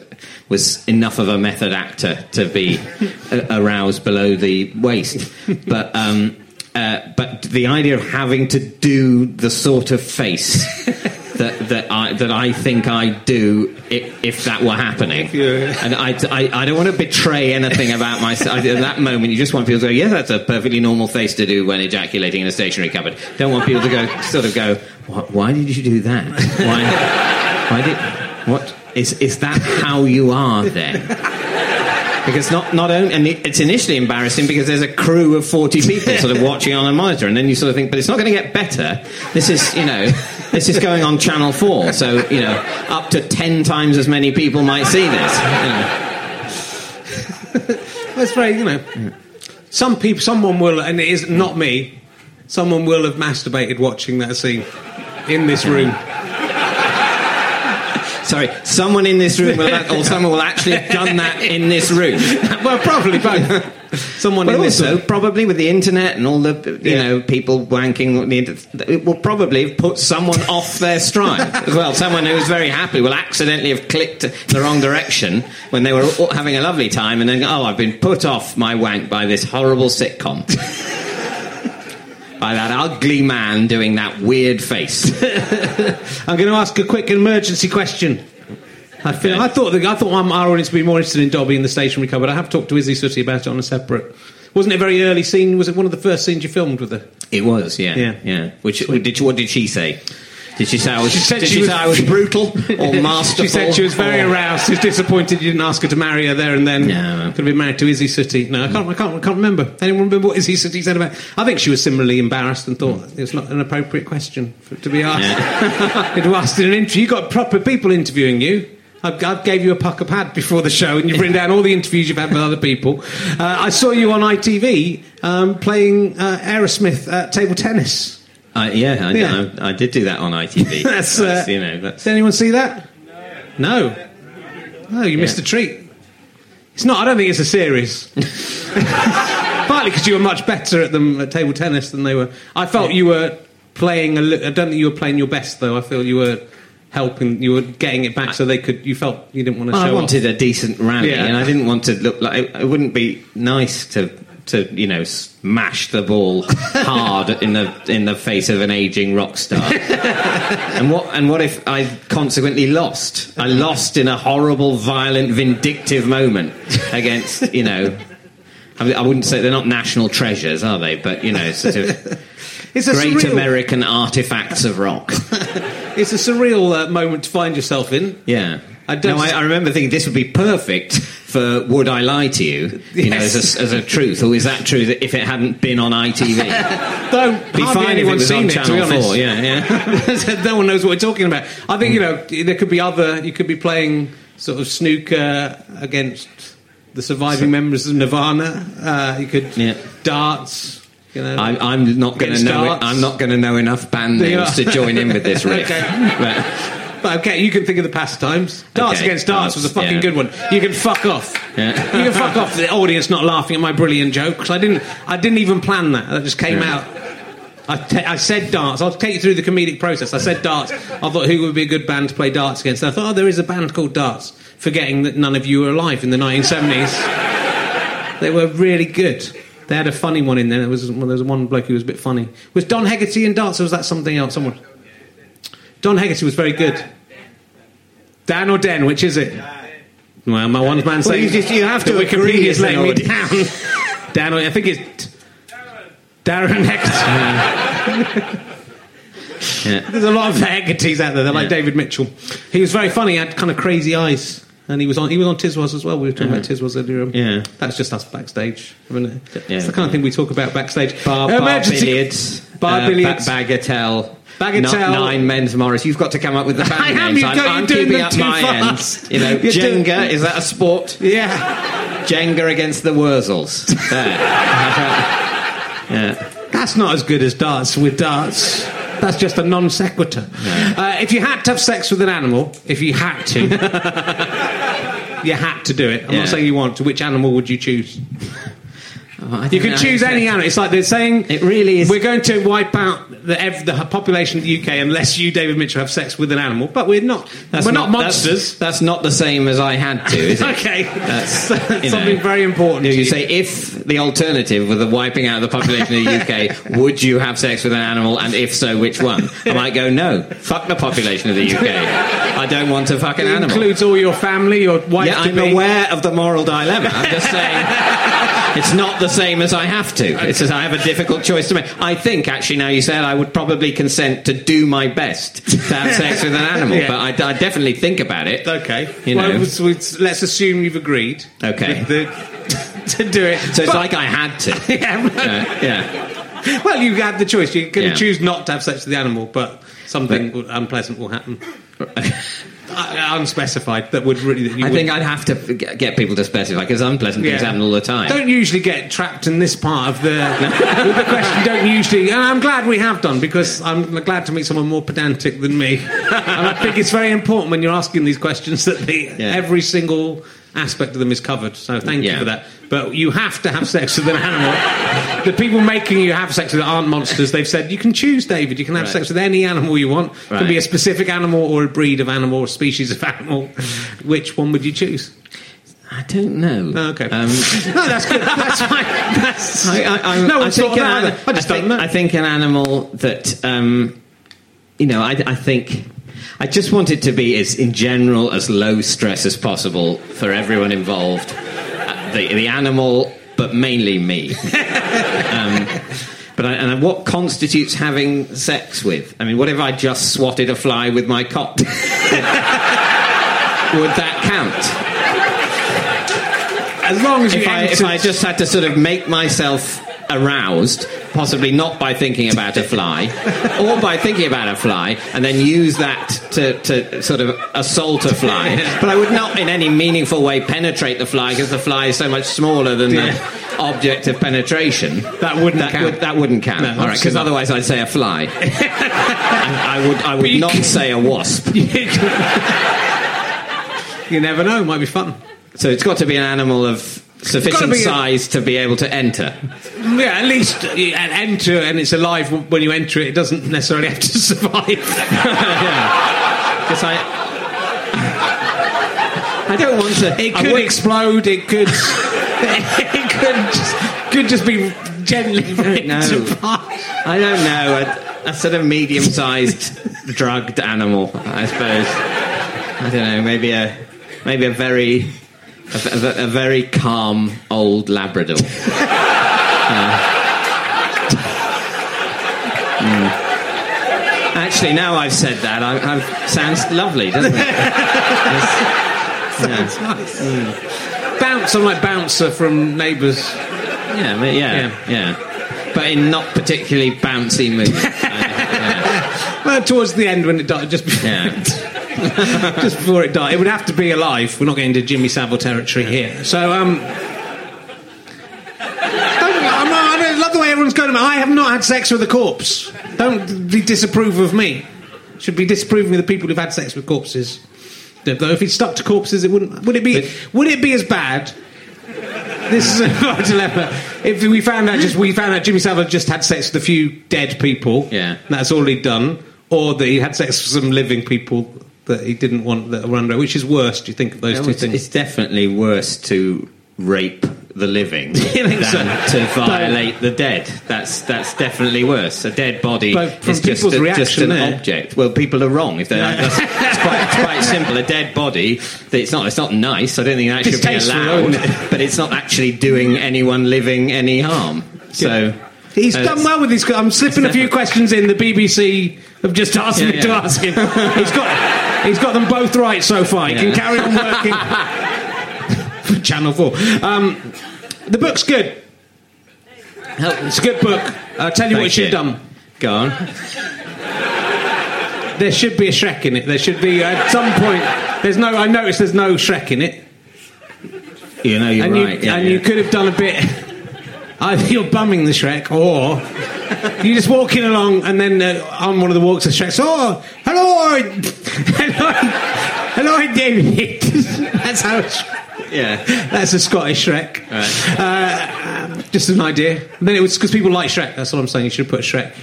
was enough of a method actor to be aroused below the waist. But um, uh, but the idea of having to do the sort of face. That, that I that I think I'd do if, if that were happening, Yeah. and I, I, I don't want to betray anything about myself. At that moment, you just want people to go, yeah, that's a perfectly normal face to do when ejaculating in a stationery cupboard. Don't want people to go, sort of go, why, why did you do that? Why, why did, what, is, is that how you are then? Because not, not only, and it's initially embarrassing because there's a crew of 40 people sort of watching on a monitor, and then you sort of think, but it's not going to get better. This is, you know, this is going on Channel 4, so, you know, up to 10 times as many people might see this. You know. That's very, you know. Some people, someone will, and it is not me. Someone will have masturbated watching that scene in this room. Sorry, someone in this room will, or someone will actually have done that in this room. well, probably both. Someone But in this also, room. probably with the internet and all the you Yeah. know people wanking, on the inter- it will probably have put someone off their stride as well. Someone who was very happy will accidentally have clicked the wrong direction when they were all having a lovely time, and then oh, I've been put off my wank by this horrible sitcom. By that ugly man doing that weird face. I'm going to ask a quick emergency question. I feel. I thought. The, I thought our audience would be more interested in Dobby and the stationery cupboard. I have talked to Isy Suttie about it on a separate. Wasn't it a very early scene? Was it one of the first scenes you filmed with her? It was, yeah, Yeah. yeah. Which did she, what did she say? Did she say I was? She said she was- say I was brutal or masterful? She said she was very or- aroused. She was disappointed you didn't ask her to marry her there and then. No. Could have been married to Isy Suttie. No, I can't. I can't. I can't remember. Anyone remember what Isy Suttie said about? I think she was similarly embarrassed and thought it was not an appropriate question for, to be asked. It was asked in an interview. You got proper people interviewing you. I, gave you a Pukka Pad before the show, and you've written down all the interviews you've had with other people. Uh, I saw you on ITV um, playing uh, Aerosmith at table tennis. Uh, yeah, I, Yeah. I, I did do that on ITV. That's, uh, you know that's Did anyone see that? No. No, you missed a treat. It's not. I don't think it's a series. Partly because you were much better at them at table tennis than they were. I felt you were playing. A li- I don't think you were playing your best though. I feel you were helping. You were getting it back so they could. You felt you didn't want to Well, show. I wanted off. a decent rally, Yeah. and I didn't want to look like it wouldn't be nice to to you know smash the ball hard in the in the face of an aging rock star. and what and what if I consequently lost? I lost in a horrible, violent, vindictive moment against you know. I, mean, I wouldn't say they're not national treasures, are they? But you know, sort of It's a great surreal, American artifacts of rock. It's a surreal uh, moment to find yourself in. Yeah. I don't- no, I, I remember thinking this would be perfect for "Would I Lie to You?" You know, as a, as a truth, or is that true that if it hadn't been on ITV, Though be fine if it was seen on it, to be Channel. Four? Yeah, yeah. no one knows what we're talking about. I think you know there could be other. You could be playing sort of snooker against the surviving members of Nirvana. Uh, you could Yeah. darts. You know, I'm, I'm not going to know. It. I'm not going to know enough band names to join in with this riff. Okay. But- okay, you can think of the pastimes. Darts Okay, against darts, was a fucking yeah. good one. You can fuck off. Yeah. You can fuck off. The audience not laughing at my brilliant joke because I didn't. I didn't even plan that. That just came Yeah. out. I, ta- I said darts. I'll take you through the comedic process. I said darts. I thought who would be a good band to play darts against. And I thought, oh, there is a band called Darts. Forgetting that none of you were alive in the 1970s. they were really good. They had a funny one in there. There was, well, there was one bloke who was a bit funny. Was Don Hegarty in darts, or was that something else? Someone. Don Hegarty was very good. Dan or Den, which is it? Well, my one man saying you just- you have to Wikipedia's as letting me down. Dan, I think it's Darren Hegarty. yeah. There's a lot of Hegartys out there. They're like Yeah. David Mitchell. He was very funny. He had kind of crazy eyes. And he was on. He was on Tiswas as well. We were talking about Tiswas earlier. Yeah. that's just us backstage. Isn't it? Yeah. It's the kind of thing we talk about backstage. Bar, bar Emergency- billiards, Bar uh, billiards. ba- bagatelle, Bagatelle. Nine men's Morris. You've got to come up with the band I am, names. you've I'm, I'm you're doing keeping up my fast. end. You know, You're doing- Jenga is that a sport? Yeah, Jenga against the Wurzels. There. yeah. that's not as good as darts with darts. That's just a non sequitur. Uh, if you had to have sex with an animal, if you had to, you had to do it. I'm Yeah. not saying you want to. Which animal would you choose? I You can choose any animal. It's like they're saying It really is- We're going to wipe out the, ev- the population of the UK unless you, David Mitchell, have sex with an animal. But we're not. That's we're not, that's- monsters. That's, not the same as I had to, is it? okay, That's That's something know. very important. You, to you say if the alternative were the wiping out of the population of the UK, would you have sex with an animal, and if so, which one? I might go no. Fuck the population of the UK. I don't want to fuck an it animal. includes all your family, your wife. Yeah, I'm aware of the moral dilemma. I'm just saying it's not the same as I have to. It's just I have a difficult choice to make. I think, actually, now you said I would probably consent to do my best to have sex with an animal, Yeah. but I, I definitely think about it. Okay. You know. let's- let's- let's assume you've agreed. Okay. the- to do it. So it's But- like I had to. yeah, but- Uh, yeah. Well, you had the choice. You can Yeah. choose not to have sex with the animal, but something unpleasant will happen. uh, unspecified that would really. That I think I'd have to get people to specify because unpleasant things Yeah. happen all the time. Don't usually get trapped in this part of the, the question. Don't usually, and I'm glad we have done because I'm glad to meet someone more pedantic than me. and I think it's very important when you're asking these questions that the, Yeah. every single aspect of them is covered. So thank you for that. But you have to have sex with an animal. the people making you have sex with it aren't monsters. They've said you can choose, David. You can have Right. sex with any animal you want. It can be a specific animal or a breed of animal or species of animal. Which one would you choose? I don't know. Oh, okay. Um, no, that's good. That's fine. That's, I, I, I'm- no I think an that ani- either. I just think, don't know. I think an animal that, um, you know, I, I think. I just want it to be as, in general, as low stress as possible for everyone involved. Uh, the, the animal, but mainly me. um, but I, and what constitutes having sex with? I mean, what if I just swatted a fly with my cock? Would that count? as long as you if I, if I just had to sort of make myself aroused, possibly not by thinking about a fly, or by thinking about a fly, and then use that to, to sort of assault a fly. But I would not in any meaningful way penetrate the fly because the fly is so much smaller than Yeah. the object of penetration. That wouldn't that count. Would, that wouldn't count. No, All right, because otherwise I'd say a fly. and I would, I would not say a wasp. you never know. Might be fun. So it's got to be an animal of sufficient be a- size to be able to enter. Yeah, at least enter and it's alive when you enter it. It doesn't necessarily have to survive. Because I, I don't want to. It could would- explode. It could. it could just, could just be gently know. apart. I don't know. A, a sort of medium-sized drugged animal, I suppose. I don't know. Maybe a, maybe a very, a, a- a very calm old Labrador. Uh, mm. Actually, now I've said that, I, I, sounds lovely, doesn't it? It's- yeah. Nice. Bounce. on my bouncer from Neighbours. Yeah, ma- yeah, yeah, But in not particularly bouncy mood. yeah. Well, towards the end when it died, just Yeah. just before it died, it would have to be alive. We're not getting into Jimmy Savile territory here. So, um. Don't, I'm not, I don't love the way everyone's going. I have not had sex with a corpse. Don't be disapprove of me. Should be disapproving of the people who've had sex with corpses. Though if it stuck to corpses, it wouldn't. Would it be? would it be as bad? This is a dilemma. If we found out just we found out Jimmy Savile just had sex with a few dead people, Yeah. that's all he'd done, or that he had sex with some living people that he didn't want the under. Which is worse? Do you think of those No, two it's, things? it's definitely worse to rape the living think so? than to violate the dead. That's that's definitely worse. A dead body is just, a, just an there- object. Well, people are wrong if they're. That's, it's, quite, it's quite simple. A dead body. It's not. It's not nice. I don't think that It's should be allowed. it? But it's not actually doing anyone living any harm. So. He's uh, done well with these. I'm slipping a few questions in. The BBC have just asked Yeah, me to ask him. He's got he's got them both right so far. He Yeah. can carry on working. for Channel Four. Um, the book's good. It's a good book. I'll tell you what you should have done. Go on. There should be a Shrek in it. There should be at some point. There's no. I noticed there's no Shrek in it, You know you're and right. you yeah, and yeah. you could have done a bit. Either you're bumming the Shrek, or you're just walking along, and then uh, on one of the walks, the Shrek's, oh, hello, hello, hello, David. That's how. It's, yeah. that's a Scottish Shrek. Right. Uh, um, just an idea. And then it was because people like Shrek. That's what I'm saying. You should put Shrek.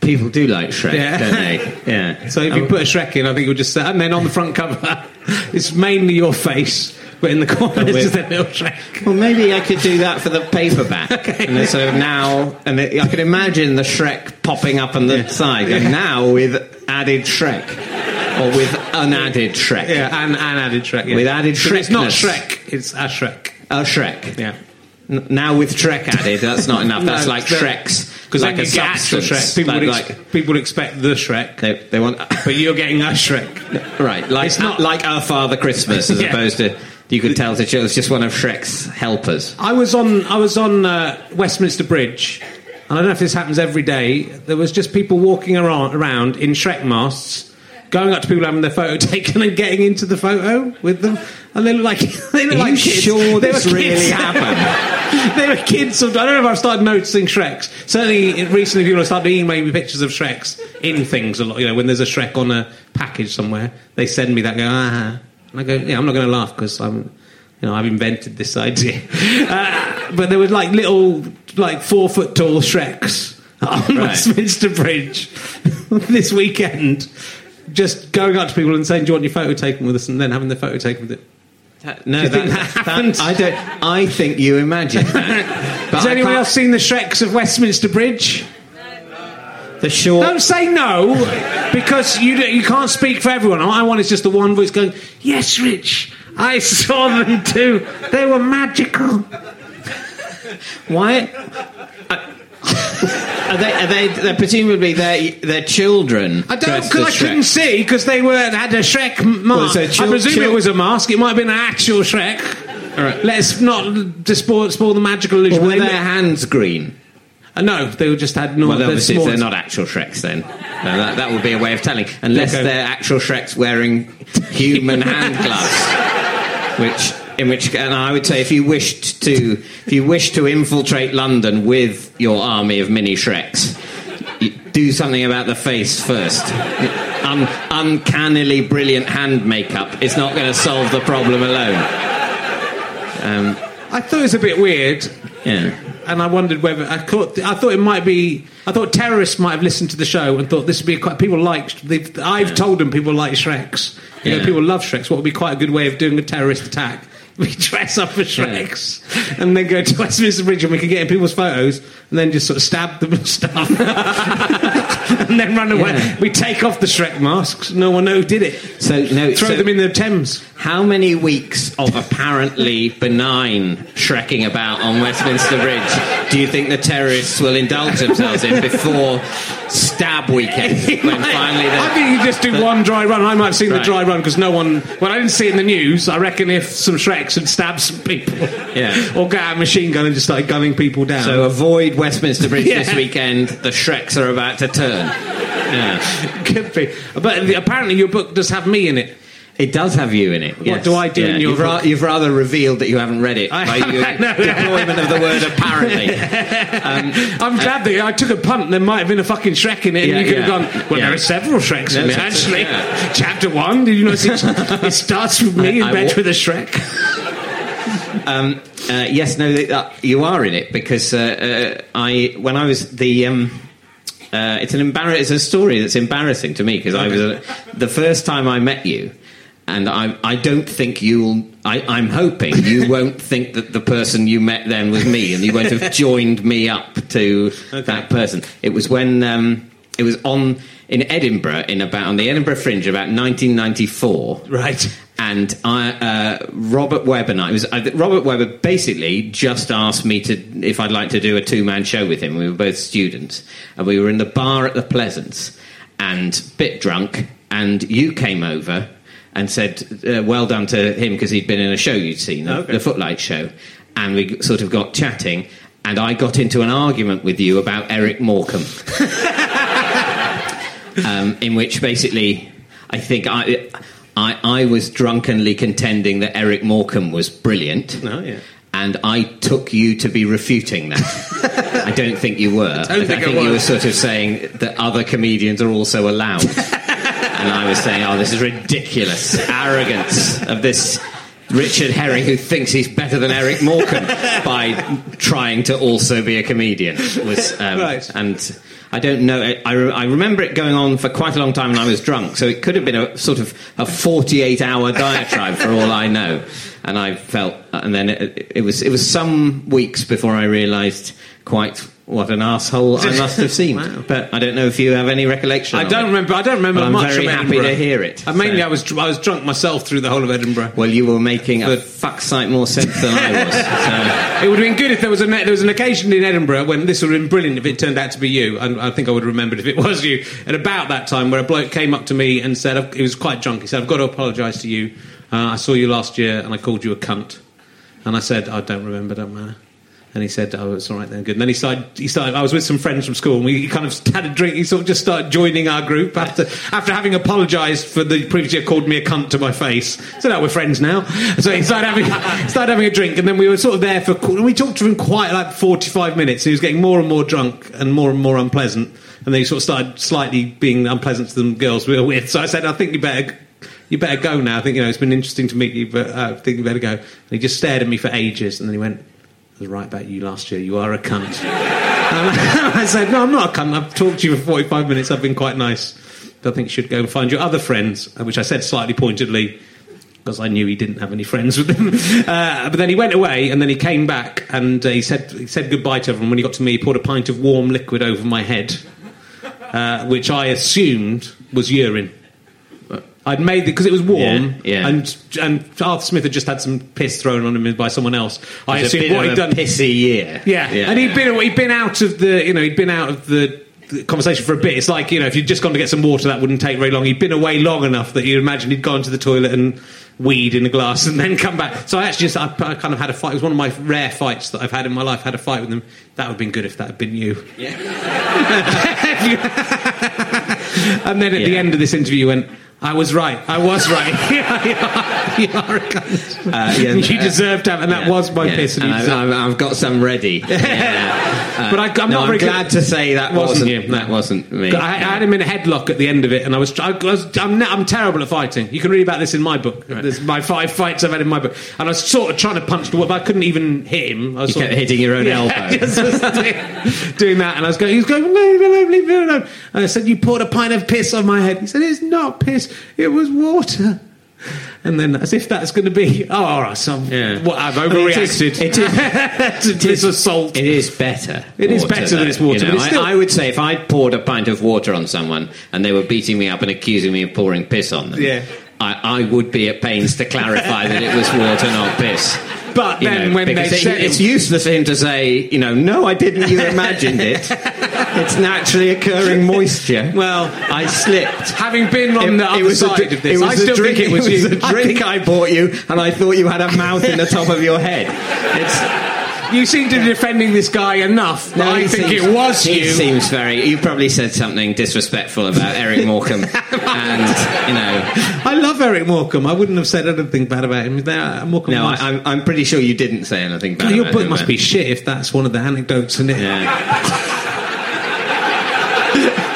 People do like Shrek, Yeah. don't they? Yeah. So if you put a Shrek in, I think you'll just say, and then on the front cover, it's mainly your face, but in the corner with- is a little Shrek. Well, maybe I could do that for the paperback. Okay. And then sort of now, and it, I could imagine the Shrek popping up on the side, and now with added Shrek, or with unadded Shrek. Yeah, and, and added Shrek. Yeah. With added So It's not Shrek, it's a Shrek. Oh, Shrek. Yeah. N- Now with Shrek added, that's not enough. That's No, like no. Shrek's, Because like a you get actual substance. Shrek. People, Like- would ex- like- people would expect the Shrek, they, they want, but you're getting a Shrek. right? Like It's not- like Our Father Christmas, as Yeah. opposed to you could tell that it was just one of Shrek's helpers. I was on I was on uh, Westminster Bridge, and I don't know if this happens every day. There was just people walking around, around in Shrek masks, going up to people having their photo taken and getting into the photo with them. And they look like they look Are like you kids. sure They this were really happened? they were kids. Of, I don't know if I've started noticing Shreks. Certainly, recently people have started emailing me pictures of Shreks in things. A lot, you know, when there's a Shrek on a package somewhere, they send me that. And go, ah, and I go, yeah, I'm not going to laugh because I'm. You know, I've invented this idea. Uh, but there was like little, like four foot tall Shreks on Right. Westminster Bridge this weekend, just going up to people and saying, "Do you want your photo taken with us?" and then having the photo taken with it. No, you that, that happened? I don't. I think you imagine Has anyone else seen the Shreks of Westminster Bridge? The short? Don't say no, because you you can't speak for everyone. All I want is just the one voice going, "Yes, Rich, I saw them too. They were magical." Why? Uh, are they? Are they? They're presumably their their children. I don't because I as couldn't see because they were had a Shrek mask. so I chil- presume chil- it was a mask. It might have been an actual Shrek. All right. Let's not spoil, spoil the magical illusion. Were their hands green? Uh, no, they were just had no. Well, they're obviously, they're not actual Shreks, then. No, that, that would be a way of telling. Unless Okay. they're actual Shreks wearing human hand gloves. Which, in which, and I would say, if you wished to, if you wish to infiltrate London with your army of mini Shreks, do something about the face first. Un, uncannily brilliant hand makeup is not going to solve the problem alone. Um, I thought it was a bit weird. yeah. And I wondered whether I thought I thought it might be I thought terrorists might have listened to the show and thought this would be quite people like I've told them people like Shreks you know people love Shreks what would be quite a good way of doing a terrorist attack? We dress up as Shreks and then go to Westminster Bridge and we can get in people's photos and then just sort of stab them and stuff. And then run away. Yeah. we take off the Shrek masks. No one knows who did it. So no, throw so- them in the Thames How many weeks of apparently benign shrekking about on Westminster Bridge do you think the terrorists will indulge themselves in before stab weekend? When finally I think you just do one dry run. I might have seen the dry run because no one. Well, I didn't see it in the news. I reckon if some Shreks had stabbed some people, Yeah. or got a machine gun and just started gunning people down. so avoid Westminster Bridge this weekend. The Shreks are about to turn. Yeah. could be. But apparently, your book does have me in it. It does have you in it. What do I do in your you've, ra- you've rather revealed that you haven't read it I by your no. deployment of the word apparently. I'm glad that I took a punt. and There might have been a fucking Shrek in it, Yeah, and you could yeah. have gone. Well, Yeah. there are several Shreks in it. Actually, yeah. chapter one. Did you notice it, it starts with me I- in I bed wa- with a Shrek? Um, uh, yes, no, uh, you are in it because uh, uh, I when I was the. Um, uh, it's an embar- It's a story that's embarrassing to me because I was uh, the first time I met you, and I, I don't think you'll. I, I'm hoping you won't think that the person you met then was me, and you won't have joined me up to that person. It was when um, it was on in Edinburgh in about on the Edinburgh Fringe about 1994 Right. and I, uh, Robert Webb and I it was I, Robert Webber basically just asked me to if I'd like to do a two man show with him. We were both students, and we were in the bar at the Pleasance, and bit drunk, and you came over and said uh, well done to him because he'd been in a show you'd seen, the, Okay. the Footlight show, and we sort of got chatting. And I got into an argument with you about Eric Morecambe um, in which basically I think I, I I was drunkenly contending that Eric Morecambe was brilliant. Oh, yeah. And I took you to be refuting that. I don't think you were. I, think I you were sort of saying that other comedians are also allowed. and I was saying, oh, this is ridiculous. Arrogance of this Richard Herring who thinks he's better than Eric Morecambe by trying to also be a comedian. Was um, Right. And I don't know. I, I, re- I remember it going on for quite a long time, and I was drunk, so it could have been a sort of a forty-eight-hour diatribe for all I know. And I felt, and then it, it was it was some weeks before I realised quite what an asshole I must have seemed. But I don't know if you have any recollection. I of don't it. remember. I don't remember But I'm much very of happy to hear it. Uh, mainly, So- I was I was drunk myself through the whole of Edinburgh. Well, you were making a fuck sight more sense than I was. So. It would have been good if there was a there was an occasion in Edinburgh when this would have been brilliant if it turned out to be you. And I think I would have remembered if it was you. At about that time, where a bloke came up to me and said, "I've- he was quite drunk. He said, "I've got to apologise to you. Uh, I saw you last year and I called you a cunt." And I said, "I don't remember. Don't matter." And he said, "Oh, it's all right then, good." And then he started. He started. I was with some friends from school, and we kind of had a drink. He sort of just started joining our group after after having apologised for the previous year called me a cunt to my face. So now we're friends now. So he started having started having a drink, and then we were sort of there for. And we talked to him quite like forty five minutes. He was getting more and more drunk and more and more unpleasant. And then he sort of started slightly being unpleasant to the girls we were with. So I said, "I think you better." You better go now. I think you know it's been interesting to meet you, but uh, I think you better go. And he just stared at me for ages, and then he went, was right about you last year. You are a cunt. and I said, No, I'm not a cunt. I've talked to you for 45 minutes. I've been quite nice. But I think you should go and find your other friends, uh, which I said slightly pointedly because I knew he didn't have any friends with him. Uh, but then he went away and then he came back and uh, he, said, he said goodbye to everyone. When he got to me, he poured a pint of warm liquid over my head, uh, which I assumed was urine. I'd made it because it was warm, Yeah, yeah. and and Arthur Smith had just had some piss thrown on him by someone else. I It's a assumed bit what he'd done. pissy year. Yeah. and he'd been he'd been out of the you know he'd been out of the, conversation for a bit. It's like you know if you'd just gone to get some water, that wouldn't take very long. He'd been away long enough that you'd imagine he'd gone to the toilet and weed in a glass and then come back. So I actually just I, I kind of had a fight. It was one of my rare fights that I've had in my life. had a fight with him. That would have been good if that had been you. Yeah. and then at the end of this interview, you went. I was right. I was right. you, are, a cunt. Uh, yeah, you uh, deserve to have, and that Yeah, was my yeah. piss. And And I've, I've, got some ready. Yeah. But I- I'm no, not very I'm good- glad to say that Wasn't wasn't, you? That wasn't me. I, I had him in a headlock at the end of it, and I was. I I'm terrible at fighting. You can read about this in my book. There's my five fights I've had in my book, and I was sort of trying to punch the wall, but I couldn't even hit him. I was You kept of- hitting your own elbow. just doing, doing that, and I was going. He was going, "Leave me alone, leave me alone." And I said, "You poured a pint of piss on my head." He said, "It's not piss. It was water." And then, as if that's going to be, oh, all right, so Yeah. what, I've I mean, it is- overreacted it is- to this assault. It is better. It is water, better than it's water, you know. but it's still- I, I would say if I poured a pint of water on someone and they were beating me up and accusing me of pouring piss on them, Yeah. I, I would be at pains to clarify that it was water, not piss. But You then know, when they it- said it's useless for him to say, you know, no, I didn't. You imagined it. it's naturally occurring moisture. Well, I slipped. having been on the other side dr- of this, it was I a still drink, think it was, a you. I drink think- I bought you, and I thought you had a mouth in the top of your head. It's, You seem to be defending this guy enough. that I think seems- it was he you. seems very. You probably said something disrespectful about Eric Morecambe, and you know. I love Eric Morecambe. I wouldn't have said anything bad about him. There, Morecambe No, I, was- I'm, I'm pretty sure you didn't say anything bad. your about book must be shit if that's one of the anecdotes in it. Yeah.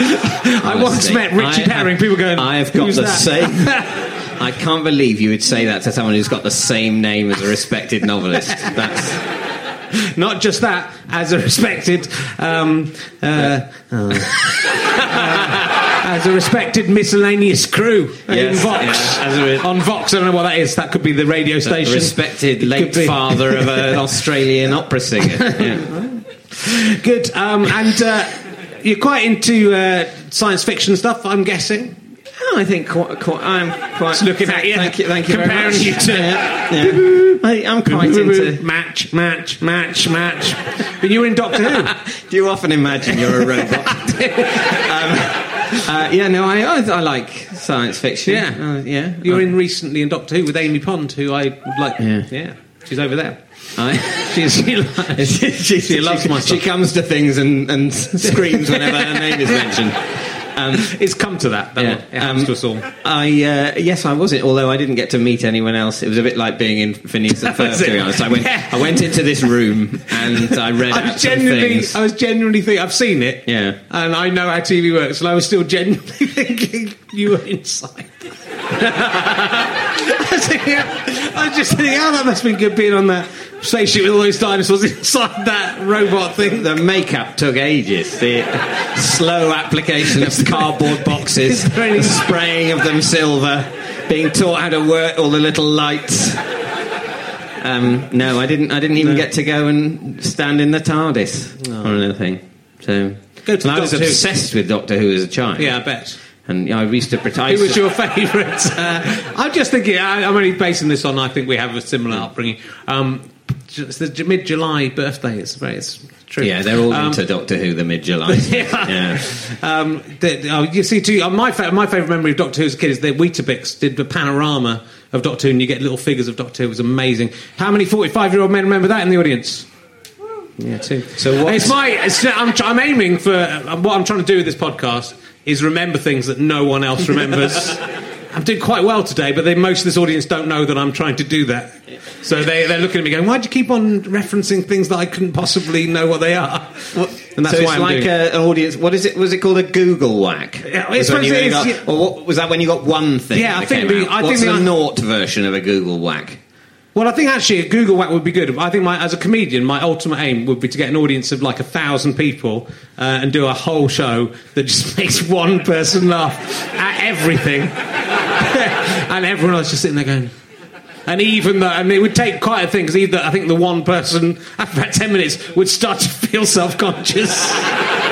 I once met Richard I Herring. People going, I have got "Who's the that?" same. I can't believe you would say that to someone who's got the same name as a respected novelist. That's Not just that, as a respected, um, uh, oh. Uh, as a respected miscellaneous crew in Yes, Vox. yeah, re- On Vox, I don't know what that is. That could be the radio a station. respected late father of an Australian opera singer. Yeah. Good. Um, and uh, you're quite into uh, science fiction stuff, I'm guessing. Oh, I think quite, quite, I'm quite Just looking at you. Thank you, thank you very Comparing much. you to- Yeah, yeah. I, I'm quite into. match, match, match, match. But you were in Doctor Who. Do you often imagine you're a robot? um, uh, yeah, no, I, I, I like science fiction. Yeah. uh, yeah. You were in recently in Doctor Who with Amy Pond, who I would like. Yeah. she's over there. I, She, li- she, she loves my She comes to things and, and screams whenever her name is mentioned. Um, It's come to that. yeah, It happens um, to us all. I uh, yes, I was it. Although I didn't get to meet anyone else, it was a bit like being in Phineas and Ferb. To be honest, I went. Yeah. I went into this room and I read I was genuinely, things. I was genuinely thinking. I've seen it, Yeah. and I know how TV works, and I was still genuinely thinking you were inside. I was thinking- I was just thinking, oh, that must have been good being on that spaceship with all those dinosaurs inside that robot thing. The makeup took ages. The slow application of cardboard boxes, Is there any- the spraying of them silver, being taught how to work all the little lights. Um, no, I didn't. I didn't even get to go and stand in the TARDIS or anything. So, Go to and I was Who. obsessed with Doctor Who as a child. Yeah, I bet. And I used to pretend. Who was your favourite? Uh, I'm just thinking. I, I'm only basing this on. I think we have a similar upbringing. Um, it's the mid July birthday. It's very. It's true. Yeah, they're all Um, into Doctor Who, the mid July. Yeah. yeah. Um, the, oh, you see, too, uh, my fa- my favourite memory of Doctor Who as a kid is the Weetabix did the panorama of Doctor Who, and you get little figures of Doctor Who. It was amazing. How many forty-five-year-old men remember that in the audience? Yeah, too. So what? It's my. It's, I'm, I'm aiming for uh, what I'm trying to do with this podcast is remember things that no one else remembers. I'm doing quite well today, but they, most of this audience don't know that I'm trying to do that. So they, they're looking at me going, "Why do you keep on referencing things that I couldn't possibly know what they are?" And that's so why I'm like doing. a, uh, an audience. What is it? Was it called a Google whack? Yeah, Was it's what it only is, got- yeah. or what, was that when you got one thing? Yeah, I think the- out? I think What's the- the naught version of a Google whack? Well, I think actually a Google Whack would be good. I think my, as a comedian, my ultimate aim would be to get an audience of like a thousand people uh, and do a whole show that just makes one person laugh at everything, and everyone else just sitting there going. And even though, and it would take quite a thing because either I think the one person after about ten minutes would start to feel self-conscious.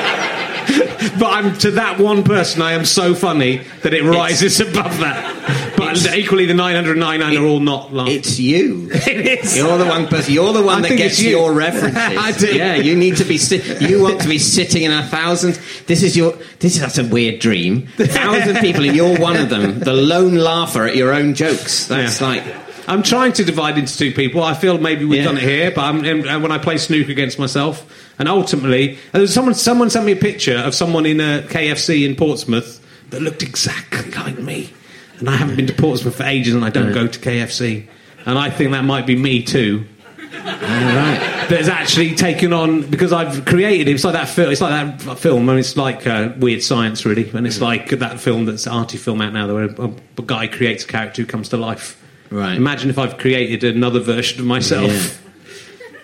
but I'm to that one person, I am so funny that it rises above that. But equally, the 999 are all not laughing. It's you. It is. You're the one person. You're the one I that gets you. your I references. do. Yeah, you need to be. You want to be sitting in a thousand. This is your. This is that's a weird dream. A thousand people, and you're one of them. The lone laugher at your own jokes. That's Yeah. like. I'm trying to divide into two people. I feel maybe we've Yeah. done it here, but I'm, when I play snooker against myself, and ultimately, and there someone someone sent me a picture of someone in a KFC in Portsmouth that looked exactly like me, and I haven't been to Portsmouth for ages, and I don't go to KFC, and I think that might be me too. Right. That's actually taken on because I've created it. It's like that film. It's like that film, and it's like uh, weird science, really. And it's like that film that's an arty film out now, where a, a guy creates a character who comes to life. Right. Imagine if I've created another version of myself.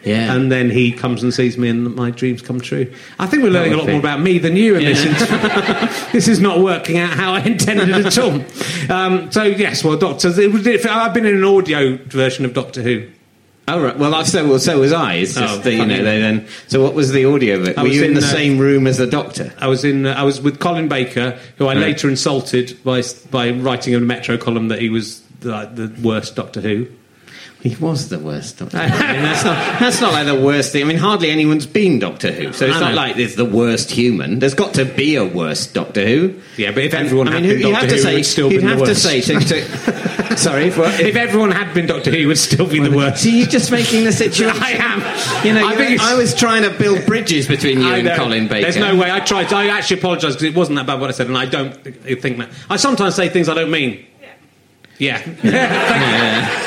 Yeah. And then he comes and sees me, and my dreams come true. I think we're learning a lot be- more about me than you in this. interview. this is not working out how I intended at all. Um, so yes, well, Doctor, it was- if- I've been in an audio version of Doctor Who. Oh right. Well, I- so well, so was I. It's just Oh, that, you know they then. So what was the audio bit? Were you in, in, the uh, same room as the doctor? I was in. Uh, I was with Colin Baker, who I Right. later insulted by by writing a Metro column that he was the, the worst Doctor Who. He was the worst Doctor. I mean, that's not that's not like the worst thing. I mean, hardly anyone's been Doctor Who, so it's I not know. like it's the worst human. There's got to be a worst Doctor Who. Yeah, but if everyone I had mean, been who- Doctor have to Who, say it would still been the have to worst. say to, to sorry. If, what- If everyone had been Doctor Who, it would still be the worst. See, you're just making the situation. I am. You know, I you- I was trying to build bridges between you and. Colin Baker. There's no way. I tried. To, I actually apologise because it wasn't that bad what I said, and I don't think that. I sometimes say things I don't mean. Yeah. Yeah.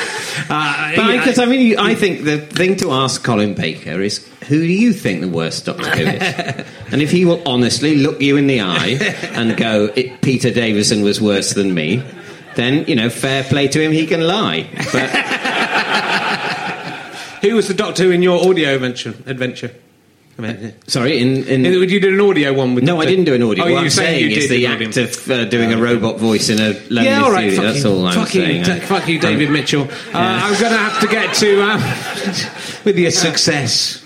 Uh, But because I mean, I think the thing to ask Colin Baker is, who do you think the worst Doctor Who is? and if he will honestly look you in the eye and go, it, Peter Davison was worse than me, then you know, fair play to him. He can lie. But who was the Doctor in your audio adventure? Adventure. I mean, sorry, in, in you did an audio one with. no, I didn't do an audio. Oh, what you I'm saying saying you is the act of uh, doing a robot voice in a lonely Yeah, all right. studio. That's you, all I'm fuck you, saying. da- fuck you, David Mitchell. Uh, I'm going to have to get to um, with your success,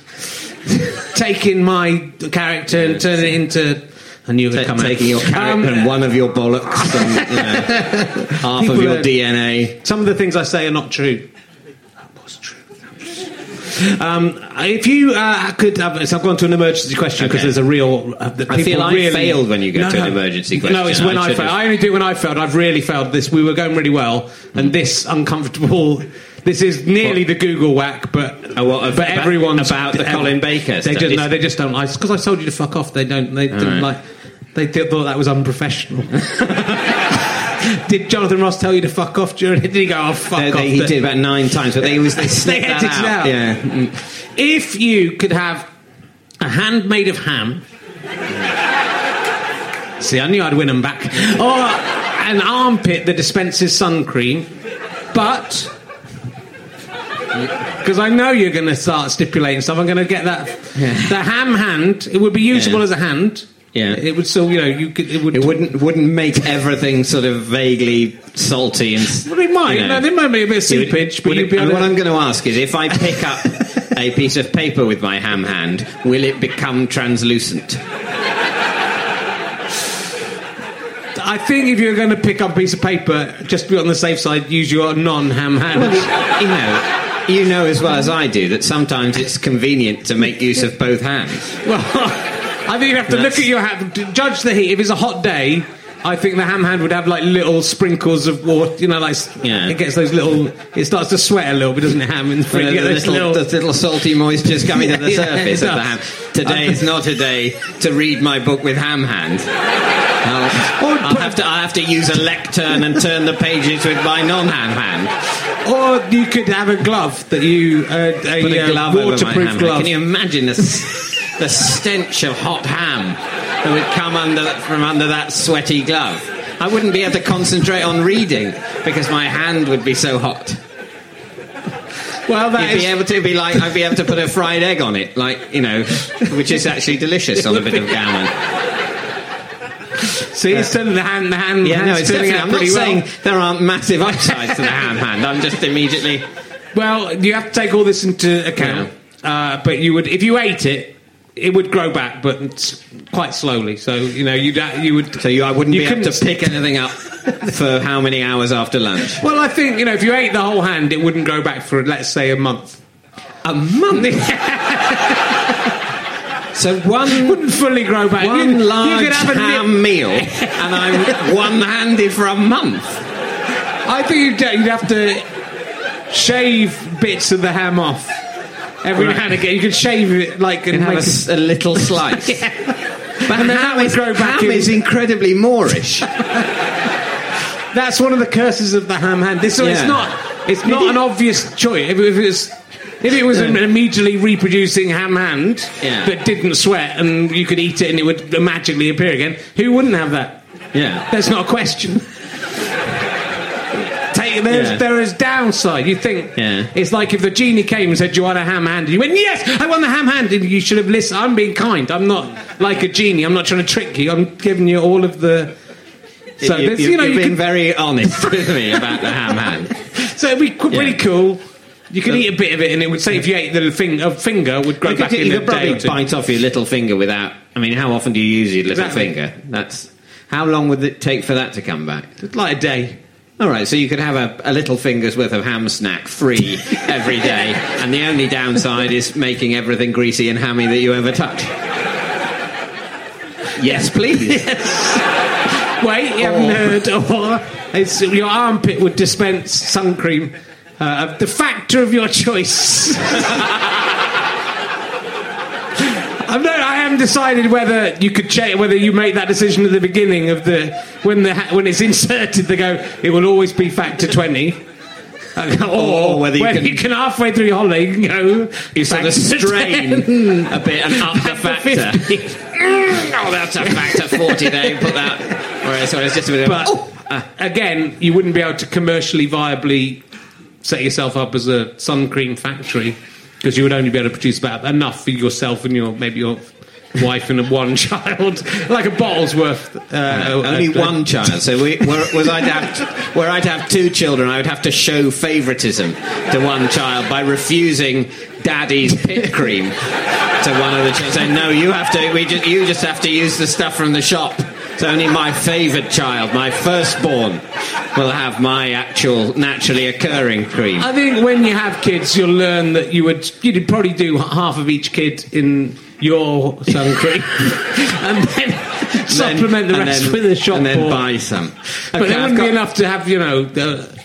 taking my character and turning it into. I knew it would Ta- come out. taking your character Um, and one of your bollocks and you know, half of your are- DNA. Some of the things I say are not true. That was true. Um, if you uh, could, have, so I've gone to an emergency question because Okay. there's a real. Uh, I feel I really, failed when you go to an emergency question. No, it's when I I, failed. I only do when I failed. I've really failed this. We were going really well, and this uncomfortable. This is nearly the Google whack, but Oh, what, but about- everyone's about the Colin Baker They just no, they just don't. Because I, told you to fuck off. They don't. They didn't right. like. They th- thought that was unprofessional. Did Jonathan Ross tell you to fuck off during it? Did he go, oh, fuck They- off? they- he did about nine times, but they always they that edited it out. out. Yeah. Mm. If you could have a hand made of ham. See, I knew I'd win them back. Or an armpit that dispenses sun cream, but. Because I know you're going to start stipulating stuff. I'm going to get that. The ham hand, it would be usable Yeah. as a hand. Yeah. It would still, you know, you could. It would. It wouldn't wouldn't make everything sort of vaguely salty and. Well, it might. you know. no, there might be a bit It seepage, but you'd it- be and to. what I'm going to ask is, if I pick up a piece of paper with my ham hand, will it become translucent? I think if you're going to pick up a piece of paper, just to be on the safe side, use your non-ham hand. Well, you know, you know as well as I do that sometimes it's convenient to make use of both hands. Well, I think you have to look at your hand, to judge the heat. If it's a hot day, I think the ham hand would have like little sprinkles of water. You know, like Yeah. it gets those little. It starts to sweat a little bit, doesn't it? Ham and The, you get those little, little- the little salty moistures coming to the Yeah, surface of the ham. Today is not a day to read my book with ham hand. I'll, I'll have to. I have to use a lectern and turn the pages with my non-ham hand. Or you could have a glove that you uh, a, a uh, glove waterproof glove. Can you imagine the, s- the stench of hot ham that would come under from under that sweaty glove? I wouldn't be able to concentrate on reading because my hand would be so hot. well, that You'd is be able to be like I'd be able to put a fried egg on it, like you know, which is actually delicious on a bit of gammon. see, it's turning the hand. The hand. Yeah, no, it's definitely. I'm not pretty saying there aren't massive upsides to the ham hand. I'm just immediately. Well, you have to take all this into account. Uh, but you would, if you ate it, it would grow back, but quite slowly. So you know, you'd uh, you would. So you, I wouldn't You be able to couldn't- pick anything up for how many hours after lunch? Well, I think you know, if you ate the whole hand, it wouldn't grow back for let's say a month. A month. So one wouldn't fully grow back. one you, large you could have a ham nip- meal, and I'm one-handed for a month. I think you'd, you'd have to shave bits of the ham off every Right. now and again. You could shave it like and And have a, a- little slice. But And then ham that would grow back ham in- is incredibly moreish. That's one of the curses of the ham hand. This so it's not it's not an obvious choice. If, if it was if it was an immediately reproducing ham hand Yeah. that didn't sweat and you could eat it and it would magically appear again, who wouldn't have that? Yeah. That's not a question. There's, Yeah. There is downside. You think Yeah. it's like if the genie came and said, "Do you want a ham hand?" And you went, "Yes, I want the ham hand." And you should have listened. I'm being kind. I'm not like a genie. I'm not trying to trick you. I'm giving you all of the. So you, you, you know, have you been could- very honest with me about the ham hand. So it'd be pretty Yeah. cool. You could eat a bit of it, and it would say if you ate the thing, a finger would grow back could, in you a could day probably bite off your little finger without. I mean, how often do you use your little Exactly. finger? That's how long would it take for that to come back? like a day. All right, so you could have a, a little finger's worth of ham snack free every day, and the only downside is making everything greasy and hammy that you ever touch. Yes, please. Yes. Wait, you haven't heard? Or it's, your armpit would dispense sun cream. Uh, the factor of your choice. I'm not, I haven't decided whether you could check whether you make that decision at the beginning of the when the when it's inserted. They go, it will always be factor twenty. or, Or whether you when can- you can halfway through your holiday, you can go. You sort of strain a bit and up the factor. oh, that's a factor 40 there. Put that. Whereas, so it's just a bit of. But oh, uh, again, you wouldn't be able to commercially viably set yourself up as a sun cream factory because you would only be able to produce about enough for yourself and your maybe your wife and one child, like a bottle's worth. Uh, only uh, one child. So we, where, was I'd have where I'd have two children, I would have to show favouritism to one child by refusing daddy's pit cream to one of the children. Saying, no, you have to. We just, you just have to use the stuff from the shop. It's only my favoured child, my firstborn, will have my actual naturally occurring cream. I think when you have kids, you'll learn that you would you'd probably do half of each kid in your sun cream, and then supplement the rest then- with a shop and then bought. buy some. But Okay, there I've wouldn't got- be enough to have, you know, the,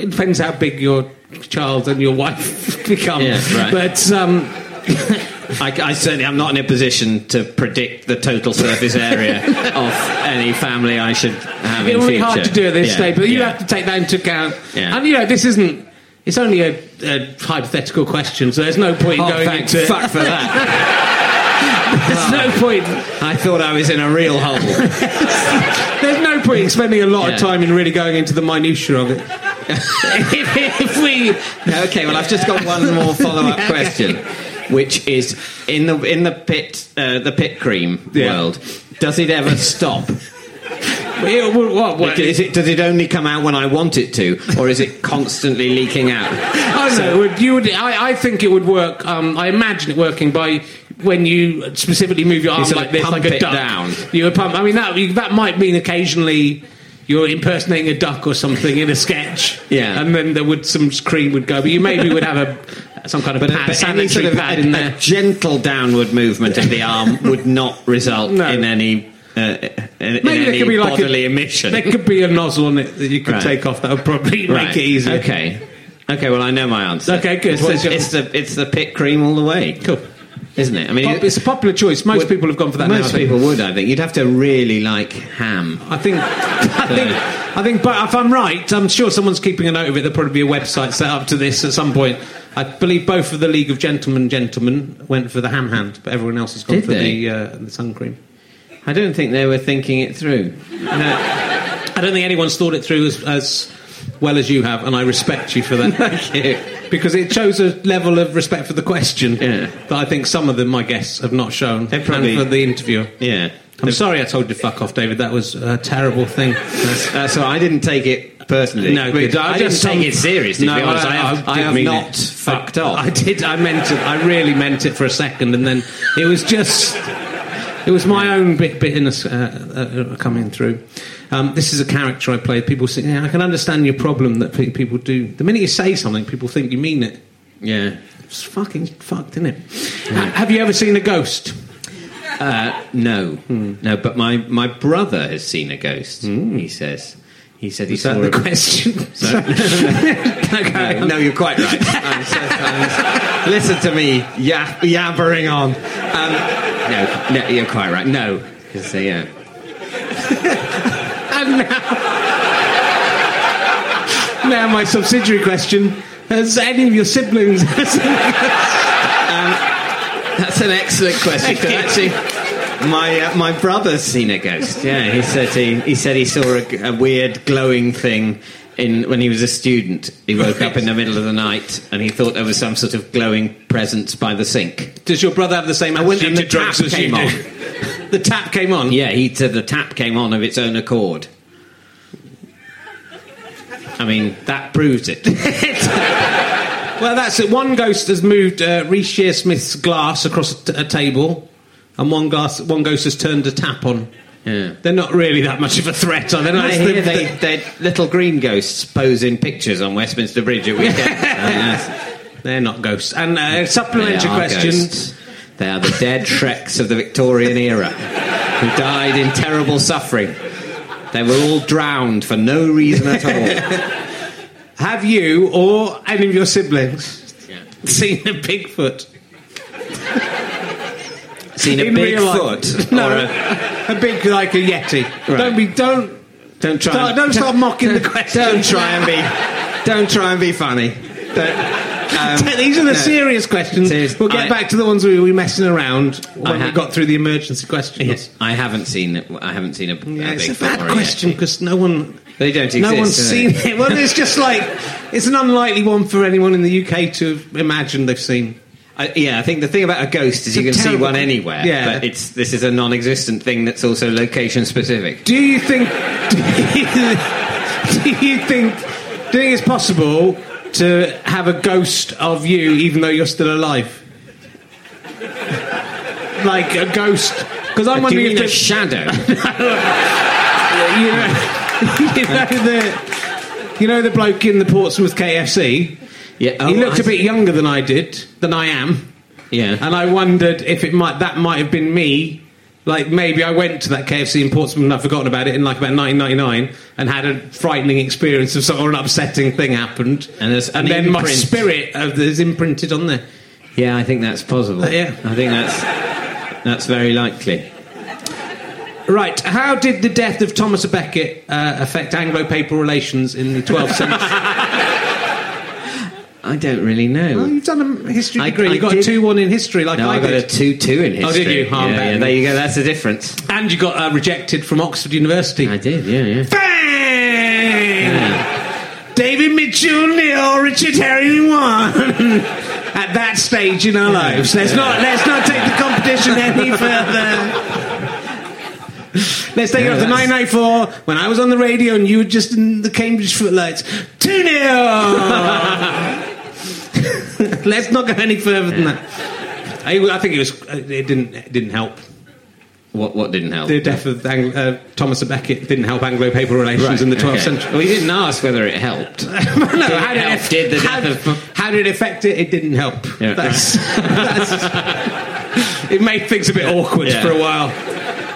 it depends how big your child and your wife become. Yeah, right. But um, I, I certainly am not in a position to predict the total surface area of any family I should have it in would be hard to do at this Yeah, stage. But you yeah. have to take that into account. Yeah. And you know, this isn't. It's only a, a hypothetical question, so there's no point Oh, going thank into. fuck for that. There's no point. I thought I was in a real hole. There's no point in spending a lot of time in really going into the minutiae of it. if, if we okay, well, I've just got one more follow-up question, which is in the in the pit uh, the pit cream Yeah. world. Does it ever stop? It- what, it, does it only come out when I want it to, or is it constantly leaking out? I don't know. Would you would, I, I think it would work. Um, I imagine it working by when you specifically move your arm sort like this, like a duck. down. You would pump. I mean, that that might mean occasionally you're impersonating a duck or something in a sketch. Yeah. and then there would some cream would go, but you maybe would have a some kind of But, pad, but any sort of pad a, in a gentle downward movement of the arm would not result No. in any uh, in, in Maybe there could be like bodily a, emission. There could be a nozzle on it that you could Right. take off. That would probably Right. make it easier. Okay. Okay. Well, I know my answer. Okay, good. It's, your- it's the it's the pit cream all the way. Cool. Isn't it? I mean, Pop- It's a popular choice. Most would- people have gone for that. Most think. people would. I think you'd have to really like ham. I think, I think, I think. But if I'm right, I'm sure someone's keeping a note of it. There'll probably be a website set up to this at some point. I believe both of the League of Gentlemen gentlemen went for the ham hand, but everyone else has gone Did for they? the uh, the sun cream. I don't think they were thinking it through. No. I don't think anyone's thought it through as, as well as you have, and I respect you for that. Thank you. because it shows a level of respect for the question Yeah. that I think some of them, my guests, have not shown. Probably- and for the interviewer. Yeah. I'm sorry I told you to fuck off, David. That was a terrible thing. That's all. I didn't take it personally. No, I, I didn't just take it seriously. No, be honest. I, I- have, I have not it. fucked off. I did. I meant it. I really meant it for a second, and then it was just. It was my own bit bitterness uh, uh, coming through. Um, this is a character I played. People say, yeah, I can understand your problem that pe- people do. The minute you say something, people think you mean it. yeah. It's fucking fucked, isn't it? Ha- Have you ever seen a ghost? Uh, no, no. But my, my brother has seen a ghost. He says. He said he Is saw that the a question? No, no, you're quite right. I'm so- I'm- listen to me, yab- yabbering on. Um, no, no, you're quite right. No, 'Cause, uh, yeah. And now, now my subsidiary question: Has any of your siblings? That's an excellent question. actually, my uh, my brother's seen a ghost. Yeah, he said he he said he saw a, a weird glowing thing. In, when he was a student, he woke up in the middle of the night and he thought there was some sort of glowing presence by the sink. Does your brother have the same And attitude and to the drugs tap as you came do? on. the tap came on. Yeah, he said the tap came on of its own accord. I mean, that proves it. Well, that's it. One ghost has moved uh, Reece Shearsmith's glass across a, t- a table, and one glass, one ghost has turned a tap on. Yeah. They're not really that much of a threat, are they? I hear the- they, the- they little green ghosts pose in pictures on Westminster Bridge at weekends. Yes. they're not ghosts. And uh, supplementary are question: ghosts. They are the dead Shreks of the Victorian era who died in terrible suffering. They were all drowned for no reason at all. Have you or any of your siblings seen a Bigfoot? Seen a In big foot? No, or a- a big like a yeti. Right. Don't be don't don't try. Don't- and- don't start mocking the question. Don't try and be. Don't try and be funny. Don't- um, These are the no. serious questions. Serious- we'll get I- back to the ones we were messing around when I we got through the emergency questions. Yes, I haven't seen. I haven't seen a, a Yeah, it's a bad question because no one, They don't exist. no one's seen it. Well, it's just like it's an unlikely one for anyone in the UK to imagine they've seen. I, yeah, I think the thing about a ghost is It's you can see one anywhere. Yeah. but it's this is a non-existent thing that's also location specific. Do you think? Do you, do you think? Do you think it's possible to have a ghost of you even though you're still alive? Like a ghost? Because I'm wondering if a the- shadow? you know, you know the you know the bloke in the Portsmouth KFC. Yeah, he oh, looked I- a bit younger than I did, than I am, Yeah, and I wondered if it might that might have been me. Like maybe I went to that KFC in Portsmouth and I've forgotten about it in like about 1999 and had a frightening experience of sort of an upsetting thing happened, And there's an then my spirit of is imprinted on there. yeah, I think that's possible. Uh, yeah. I think that's that's very likely. Right, how did the death of Thomas a Becket uh, affect Anglo-Papal relations in the 12th century? I don't really know. Well, you've done a history I- degree. I you got did- a two-one in history, like no, I, I got did. a two-two in history. Oh, did you? Oh, yeah, yeah, there you go. That's the difference. and you got uh, rejected from Oxford University. I did. Yeah, yeah. Bang! David Mitchell nil, Richard Herring one. At that stage in our lives, let's not let's not take the competition any further. Let's take it up to that's- 994 when I was on the radio and you were just in the Cambridge footlights. 2 0! Let's not go any further than that. I, I think it was. It didn't. It didn't help. What what didn't help? The death of Ang- uh, Thomas a Becket didn't help Anglo-Papal relations in the 12th okay. century. Well, you didn't ask whether it helped. no, how did, help? it, Did the how, of- how did it affect it? It didn't help. Yeah. That's, that's- it made things a bit awkward Yeah. for a while.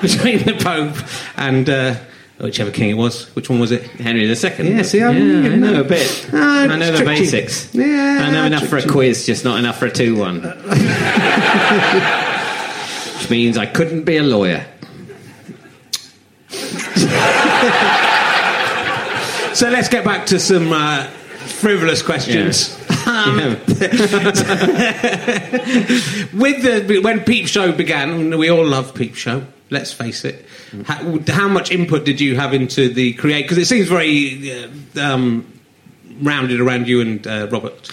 between the Pope and uh, whichever king it was. Which one was it? Henry II. Yeah, see, I- yeah, I know a bit. Ah, I know the basics. Yeah, I know enough for a quiz, just not enough for a two-one. Which means I couldn't be a lawyer. So let's get back to some uh, frivolous questions. Um, With the when Peep Show began, we all love Peep Show. Let's face it. How, how much input did you have into the create? Because it seems very uh, um, rounded around you and uh, Robert.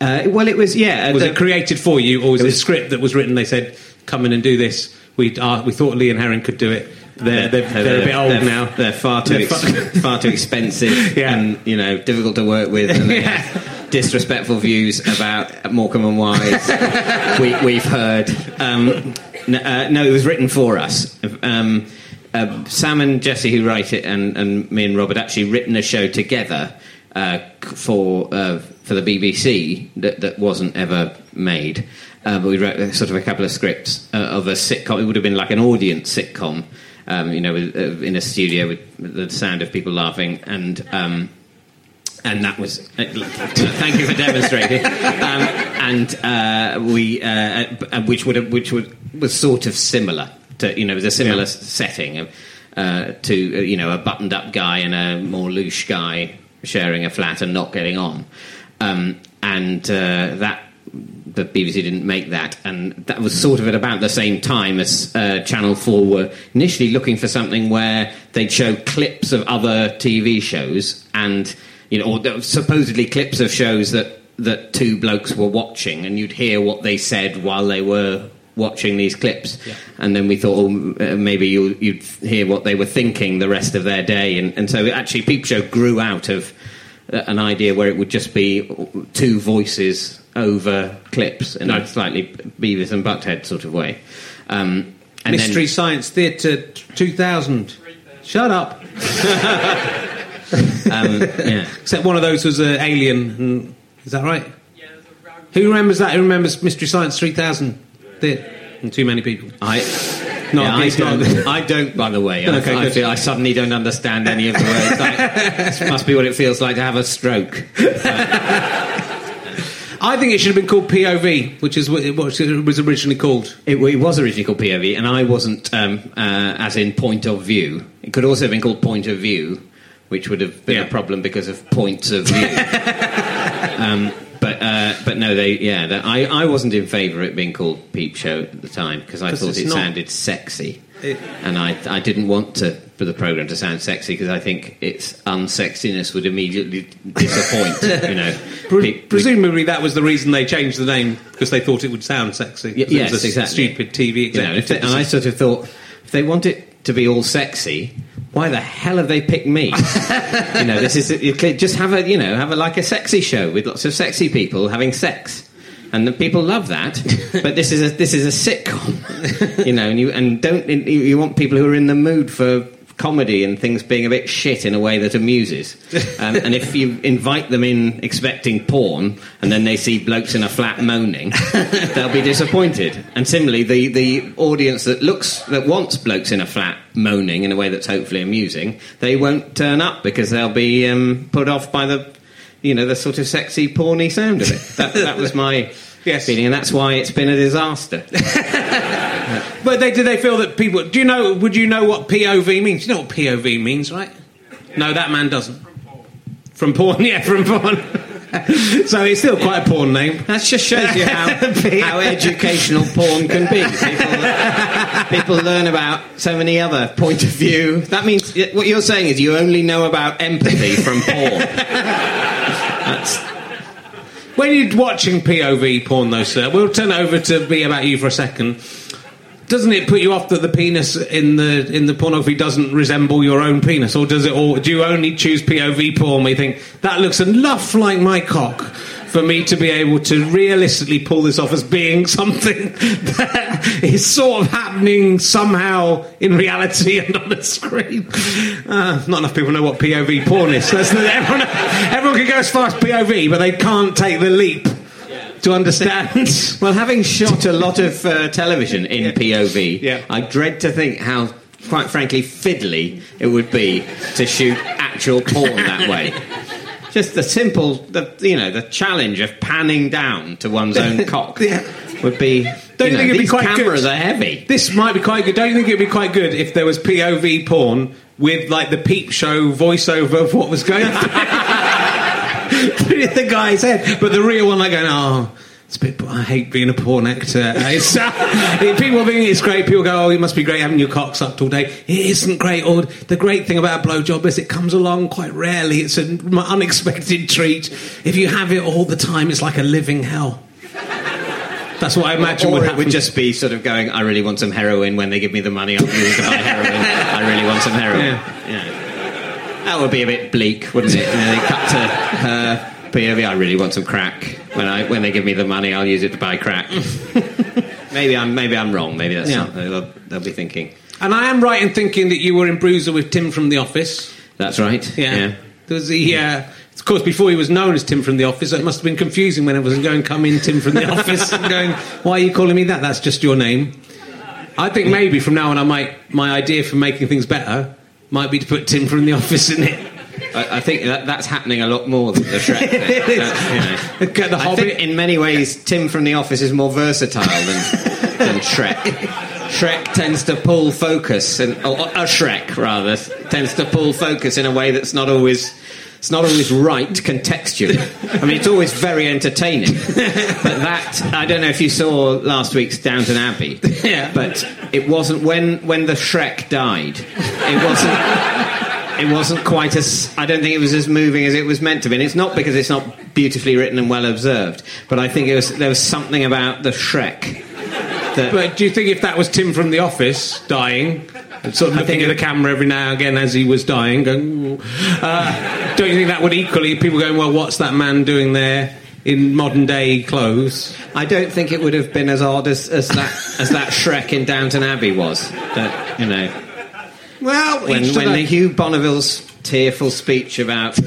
Uh, well, it was yeah. Was the- it created for you, or was it, was- a script that was written? They said, "Come in and do this." We uh, we thought Lee and Herring could do it. They're, they're, they're, a bit old they're- now. They're far too They're far- ex- far too expensive Yeah. and you know difficult to work with. And they Yeah. have disrespectful views about Morecambe and Wise. we, we've heard. Um, n- uh, no, it was written for us. Um, uh, Sam and Jesse, who write it, and, and me and Robert actually written a show together uh, for uh, for the BBC that, that wasn't ever made. Uh, but we wrote uh, sort of a couple of scripts of a sitcom. It would have been like an audience sitcom, um, you know, in a studio with the sound of people laughing and. Um, and that was uh, thank you for demonstrating. Um, and uh, we, uh, uh, which would have, which would was sort of similar to you know, it was a similar Yeah. setting uh, to you know a buttoned up guy and a more loose guy sharing a flat and not getting on, um, and uh, that. The BBC didn't make that, and that was sort of at about the same time as uh, Channel 4 were initially looking for something where they'd show clips of other TV shows and you know, or supposedly clips of shows that that two blokes were watching, and you'd hear what they said while they were watching these clips, and then we thought, oh, uh, maybe you, you'd hear what they were thinking the rest of their day, and, and so actually, Peep Show grew out of uh, an idea where it would just be two voices over clips in a slightly Beavis and Butthead sort of way. Um, and then- Mystery Science Theatre 2000. Shut up. um, yeah. Except one of those was an alien. And, is that right? Yeah, Who remembers that? Who remembers Mystery Science 3000? Theatre? And too many people. I, Not yeah, I, it's not- don't, I don't, by the way. I, Okay, I, good. feel, I suddenly don't understand any of the words. I, this must be what it feels like to have a stroke. I think it should have been called POV, which is what it was it was originally called. It, it was originally called POV, and I wasn't, um, uh, as in point of view. It could also have been called point of view, which would have been Yeah. a problem because of points of view. um, but uh, but no, they yeah. I I wasn't in favour of it being called Peep Show at the time because I thought it not. sounded sexy, It- and I I didn't want to for the program to sound sexy because I think its unsexiness would immediately disappoint. you know, Pre- presumably that was the reason they changed the name because they thought it would sound sexy. Y- yes, it was a exactly. stupid TV You know, they- and I sort of thought, if they want it to be all sexy, why the hell have they picked me? you know, this is just have a you know have a like a sexy show with lots of sexy people having sex. And the people love that, but this is a this is a sitcom, you know. And you and don't you, you want people who are in the mood for comedy and things being a bit shit in a way that amuses. Um, and if you invite them in expecting porn, and then they see blokes in a flat moaning, they'll be disappointed. And similarly, the, the audience that looks that wants blokes in a flat moaning in a way that's hopefully amusing, they won't turn up because they'll be um, put off by the you know the sort of sexy porny sound of it. That, that was my Yes. feeling, and that's why it's been a disaster. But they, did they feel that people? Do you know? Would you know what POV means? You know what POV means, right? No, that man doesn't. From porn, yeah, from porn. so it's still quite a porn name. That just shows you how, how educational porn can be. People, people learn about so many other point of view. That means what you're saying is you only know about empathy from porn. That's, When you're watching POV porn, though, sir, we'll turn over to be about you for a second. Doesn't it put you off that the penis in the in the pornography doesn't resemble your own penis, or does it? Or do you only choose POV porn? We think that looks enough like my cock for me to be able to realistically pull this off as being something that is sort of happening somehow in reality and on the screen. Uh, not enough people know what POV porn is. Everyone, everyone can go as far as POV, but they can't take the leap to understand. well, having shot a lot of uh, television in POV, Yeah. I dread to think how quite frankly, fiddly it would be to shoot actual porn that way. Just the simple, the you know, the challenge of panning down to one's own cock Yeah. would be. Don't you you know, think it'd be quite cameras good? are heavy. This might be quite good. Don't you think it'd be quite good if there was POV porn with like the peep show voiceover of what was going on through the guy's head, but the real one like going, oh. It's a bit, I hate being a porn actor. It's, uh, people think it's great. People go, "Oh, it must be great having your cock sucked all day." It isn't great. Or the great thing about a blowjob is it comes along quite rarely. It's an unexpected treat. If you have it all the time, it's like a living hell. That's what I imagine or would it happen. would just be sort of going, I really want some heroin. When they give me the money, I'll use to buy heroin. I really want some heroin. Yeah. Yeah. That would be a bit bleak, wouldn't it? And they cut to her POV. I really want some crack. When I when they give me the money, I'll use it to buy crack. maybe I'm maybe I'm wrong. Maybe that's Yeah. something they'll, they'll be thinking. And I am right in thinking that you were in Bruiser with Tim from The Office. That's right. Yeah. There was the, uh, of course, before he was known as Tim from The Office, it must have been confusing when it was going, come in, Tim from The Office, and going, why are you calling me that? That's just your name. I think maybe from now on, I might, my idea for making things better might be to put Tim from The Office in it. I, I think that, that's happening a lot more than the Shrek thing. It is. That's, you know. The I Hobbit. think in many ways, Tim from The Office is more versatile than, than Shrek. Shrek tends to pull focus, and or a Shrek rather tends to pull focus in a way that's not always. It's not always right contextually. I mean, it's always very entertaining. But that, I don't know if you saw last week's Downton Abbey. Yeah. But it wasn't when when the Shrek died. It wasn't it wasn't quite as I don't think it was as moving as it was meant to be. And it's not because it's not beautifully written and well observed, but I think it was there was something about the Shrek that But do you think if that was Tim from The Office dying, and sort of I looking at the camera every now and again as he was dying, going, uh, don't you think that would equally people going, well, what's that man doing there in modern day clothes? I don't think it would have been as odd as, as that as that Shrek in Downton Abbey was. That you know Well, when when the Hugh Bonneville's tearful speech about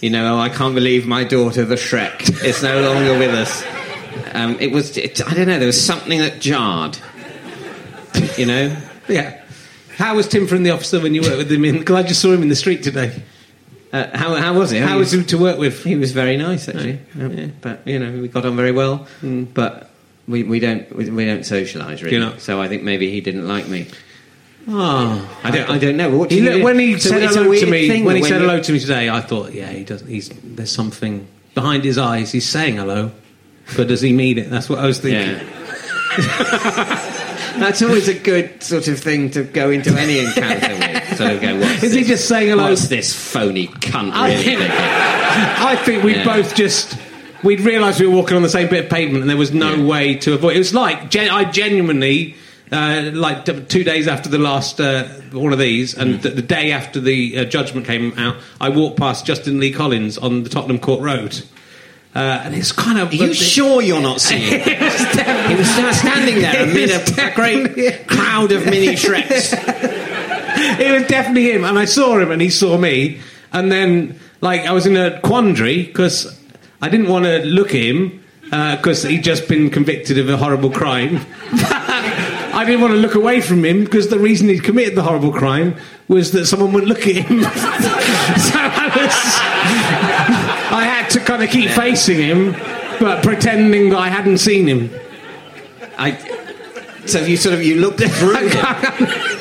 you know oh, I can't believe my daughter the Shrek is no longer with us. Um, it was it, I don't know there was something that jarred. You know. yeah. How was Tim from The Office though, when you worked with him in? I just saw him in the street today. Uh, how, how was it? How was he, he to work with? he was very nice actually. Yeah, But you know, we got on very well. But we, we don't we, we don't socialise really. So I think maybe he didn't like me. Oh, I don't I don't know. What do He you looked- when he So said hello to me, thing when he when said you- hello to me today, I thought, yeah, he does. He's there's something behind his eyes. He's saying hello, but does he mean it? That's what I was thinking. Yeah. That's always a good sort of thing to go into any encounter Sort go, what's Is he just saying hello? What's this phony cunt I really think, thinking? I think we Yeah. both just we'd realised we were walking on the same bit of pavement, and there was no Yeah. way to avoid. It It was like gen- I genuinely. Uh, like t- two days after the last uh, one of these, and Mm. the, the day after the uh, judgment came out, I walked past Justin Lee Collins on the Tottenham Court Road, uh, and it's kind of. Are you sure you're not seeing? It he was sta- standing there amid a, a great crowd of mini Shreks. It was definitely him, and I saw him, and he saw me, and then like I was in a quandary because I didn't want to look at him uh, because he'd just been convicted of a horrible crime. I didn't want to look away from him because the reason he'd committed the horrible crime was that someone would look at him. so I was, I had to kind of keep facing him, but pretending that I hadn't seen him. I, so you sort of you looked through him.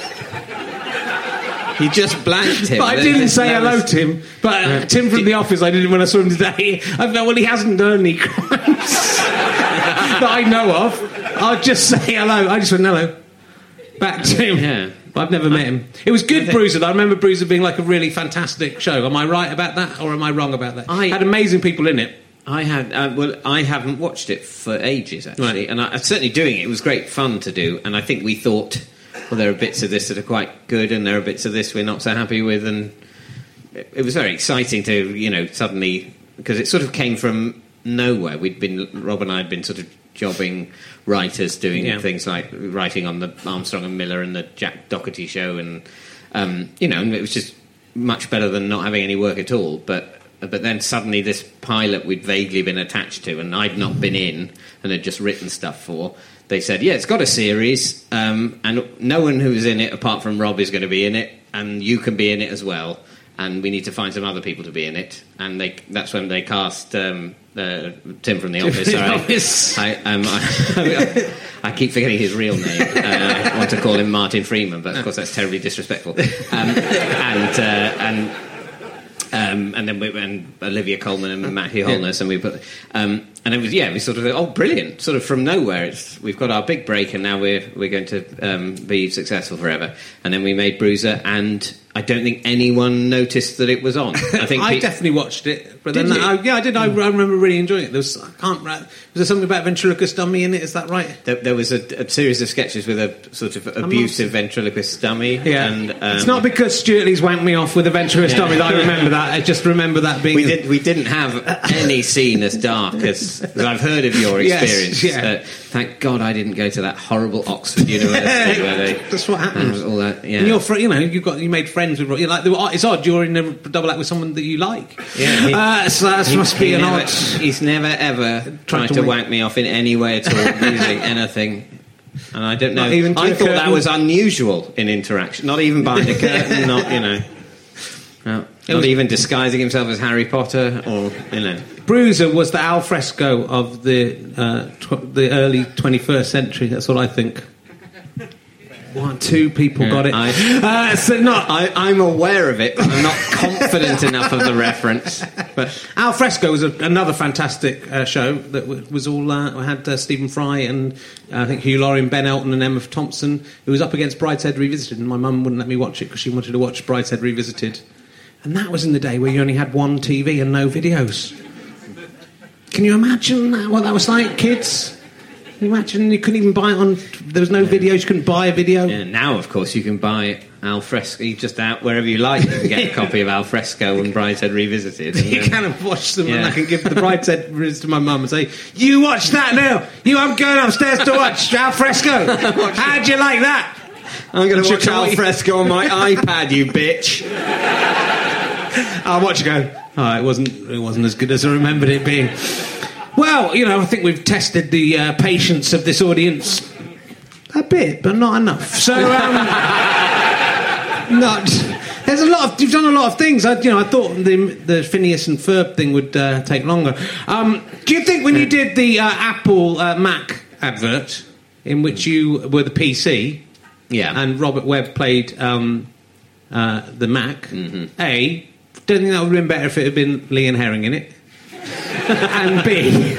You just blanked him. But I didn't say hello to him. But uh, Tim from the office, I didn't when I saw him today. I felt, well, he hasn't done any crimes that I know of. I'll just say hello. I just went hello back to him. Yeah. I've never met him. It was good, Bruiser. I remember Bruiser being like a really fantastic show. Am I right about that, or am I wrong about that? I- had amazing people in it. I had uh, well, I haven't watched it for ages actually, Right. and I, certainly doing it. It was great fun to do, and I think we thought, well, there are bits of this that are quite good, and there are bits of this we're not so happy with, and it, it was very exciting to you know suddenly because it sort of came from nowhere. We'd been Rob and I had been sort of jobbing writers doing Yeah. things like writing on the Armstrong and Miller and the Jack Docherty show, and um, you know, and it was just much better than not having any work at all. But but then suddenly this pilot we'd vaguely been attached to, and I'd not been in and had just written stuff for, they said, "Yeah, it's got a series, um, and no one who's in it apart from Rob is going to be in it, and you can be in it as well." And we need to find some other people to be in it, and they, that's when they cast um, uh, Tim from the Office. Sorry. Office. I, um, I, I keep forgetting his real name. Uh, I want to call him Martin Freeman, but of course that's terribly disrespectful. Um, and uh, and um, and then we and Olivia Colman and Matthew Holness, and we put, um, and it was yeah, we sort of oh brilliant, sort of from nowhere. It's we've got our big break, and now we're we're going to um, be successful forever. And then we made Bruiser, and I don't think anyone noticed that it was on. I think I pe- definitely watched it, but Did then? I, yeah, I did. I, I remember really enjoying it. There was I can't. Was there something about ventriloquist dummy in it? Is that right? there, there was a, a series of sketches with a sort of abusive ventriloquist dummy. Yeah, and um, it's not because Stewart Lee's wanked me off with a ventriloquist dummy that I remember that. I just remember that being. We did. We didn't have any scene as dark as, as I've heard of your Yes, experience. yeah. Uh, thank God I didn't go to that horrible Oxford University where they. That's what happens. uh, all that. Yeah. And you're, fr- you know, you've got you made friends with. You like it's odd. You're in a double act with someone that you like. Yeah, he- uh, so that He- must be an never, odd. He's never ever tried to to, wank- me off in any way at all, using anything. And I don't know. Not even to I thought that was unusual in interaction. Not even behind a curtain. not you know. No, not was- even disguising himself as Harry Potter, or you know. Bruiser was the al fresco of the uh, tw- the early 21st century. That's what I think. One, two people got it. I- uh, so not I, I'm aware of it, but I'm not confident enough of the reference. But Al Fresco was a, another fantastic uh, show that w- was all uh, had uh, Stephen Fry and uh, I think Hugh Laurie and Ben Elton and Emma Thompson. It was up against Brideshead Revisited, and my mum wouldn't let me watch it because she wanted to watch Brideshead Revisited. And that was in the day where you only had one TV and no videos. Can you imagine that, what that was like, kids? Can you imagine you couldn't even buy it on. There was no videos. You couldn't buy a video. yeah, now, of course, you can buy Al Fresco. You just out wherever you like. You can get a copy of Al Fresco and Brideshead Revisited. and You then- kind of watch them, and I can give the Brideshead to my mum and say, "You watch that now. You, I'm going upstairs to watch Al Fresco. How'd you like that?" I'm going to watch come Al Fresco on my iPad, you bitch. I'll watch it go. Oh, it wasn't. It wasn't as good as I remembered it being. Well, you know, I think we've tested the uh, patience of this audience a bit, but not enough. So, um, not. There's a lot of you've done a lot of things. I, you know, I thought the the Phineas and Ferb thing would uh, take longer. Um, do you think when you did the uh, Apple uh, Mac advert, in which you were the PC, Yeah. and Robert Webb played um, uh, the Mac. A, don't think that would have been better if it had been Lee and Herring in it. and B,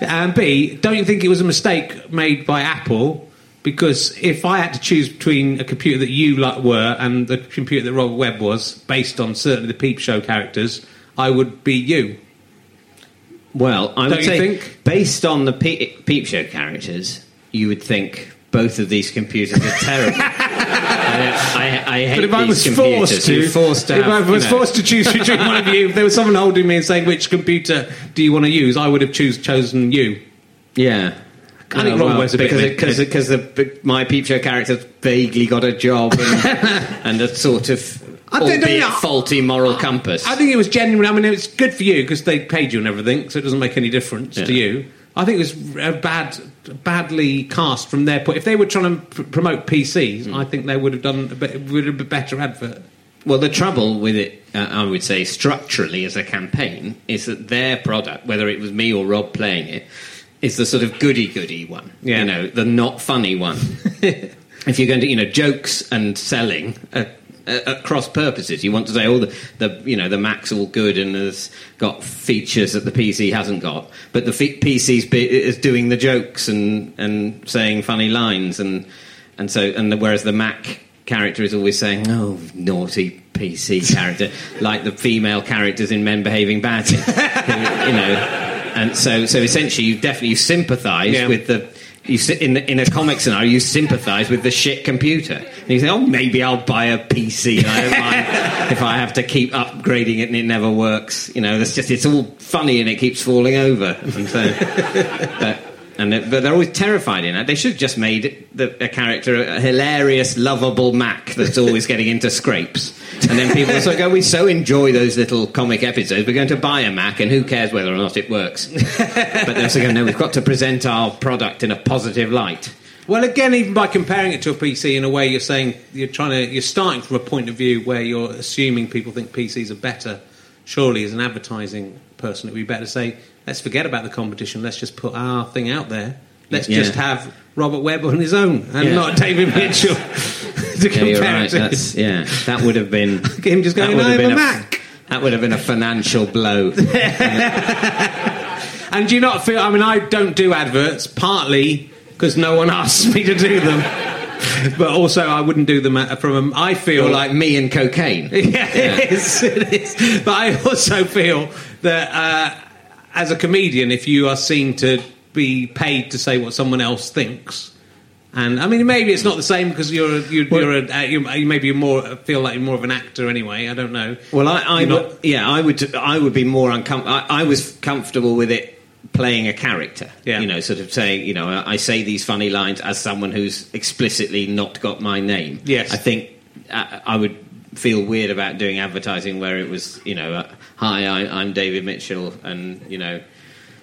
and B, don't you think it was a mistake made by Apple? Because if I had to choose between a computer that you like were and the computer that Robert Webb was, based on certainly the Peep Show characters, I would be you. Well, I Don't would say, think? based on the Pe- Peep Show characters, you would think both of these computers are terrible. I, I, I hate But if I was computers. forced to, forced to if have, I was you know- forced to choose between one of you, if there was someone holding me and saying which computer do you want to use, I would have choose, chosen you. Yeah. I think uh, Robert Webb's a because of because because the, my peep show characters vaguely got a job and, and a sort of I don't- albeit don't- faulty moral compass. I think it was genuine. I mean, it's good for you because they paid you and everything, so it doesn't make any difference to you. I think it was a bad, badly cast from their point. If they were trying to pr- promote PCs, Hmm. I think they would have done a bit, would have been a better advert. Well, the trouble with it, uh, I would say, structurally as a campaign, is that their product, whether it was me or Rob playing it, is the sort of goody goody one. Yeah. You know, the not funny one. if you're going to, you know, jokes and selling are, Uh, are, are cross purposes. You want to say, oh, the, the you know the Mac's all good and has got features that the PC hasn't got, but the f- PC's be, is doing the jokes and and saying funny lines and and so and the, whereas the Mac character is always saying, "Oh, naughty PC character," like the female characters in Men Behaving Badly, you know. And so, so essentially, you definitely sympathise Yeah. with the. You sit in the, in a comic scenario, you sympathise with the shit computer, and you say, "Oh, maybe I'll buy a PC. I don't mind if I have to keep upgrading it and it never works." You know, that's just it's all funny and it keeps falling over. And so, but and but they're always terrified in it. They should have just made the, a character a hilarious, lovable Mac that's always getting into scrapes, and then people sort of go, "We so enjoy those little comic episodes. We're going to buy a Mac, and who cares whether or not it works?" but they also go, "No, we've got to present our product in a positive light." Well, again, even by comparing it to a PC, in a way, you're saying you're trying to you're starting from a point of view where you're assuming people think PCs are better. Surely, as an advertising person, it would be better to say, let's forget about the competition. Let's just put our thing out there. Let's Yeah. just have Robert Webb on his own and Yeah. not David Mitchell to compare it right. to. That's, yeah, that would have been Him just going, would have been a a- Mac." That would have been a financial blow. And do you not feel? I mean, I don't do adverts partly because no one asks me to do them, but also I wouldn't do them from. A, I feel You're like me and cocaine. Yeah, it is. It is. But I also feel that uh, as a comedian, if you are seen to be paid to say what someone else thinks, and I mean, maybe it's not the same because you're you're, you're a, uh, you you maybe you're more feel like you're more of an actor anyway. I don't know. Well, I, I You're would, not- yeah, I would, I would be more uncomfortable. I, I was comfortable with it playing a character. Yeah. You know, sort of saying, you know, I I say these funny lines as someone who's explicitly not got my name. Yes. I think I, I would feel weird about doing advertising where it was, you know, uh, hi, I, I'm David Mitchell, and you know,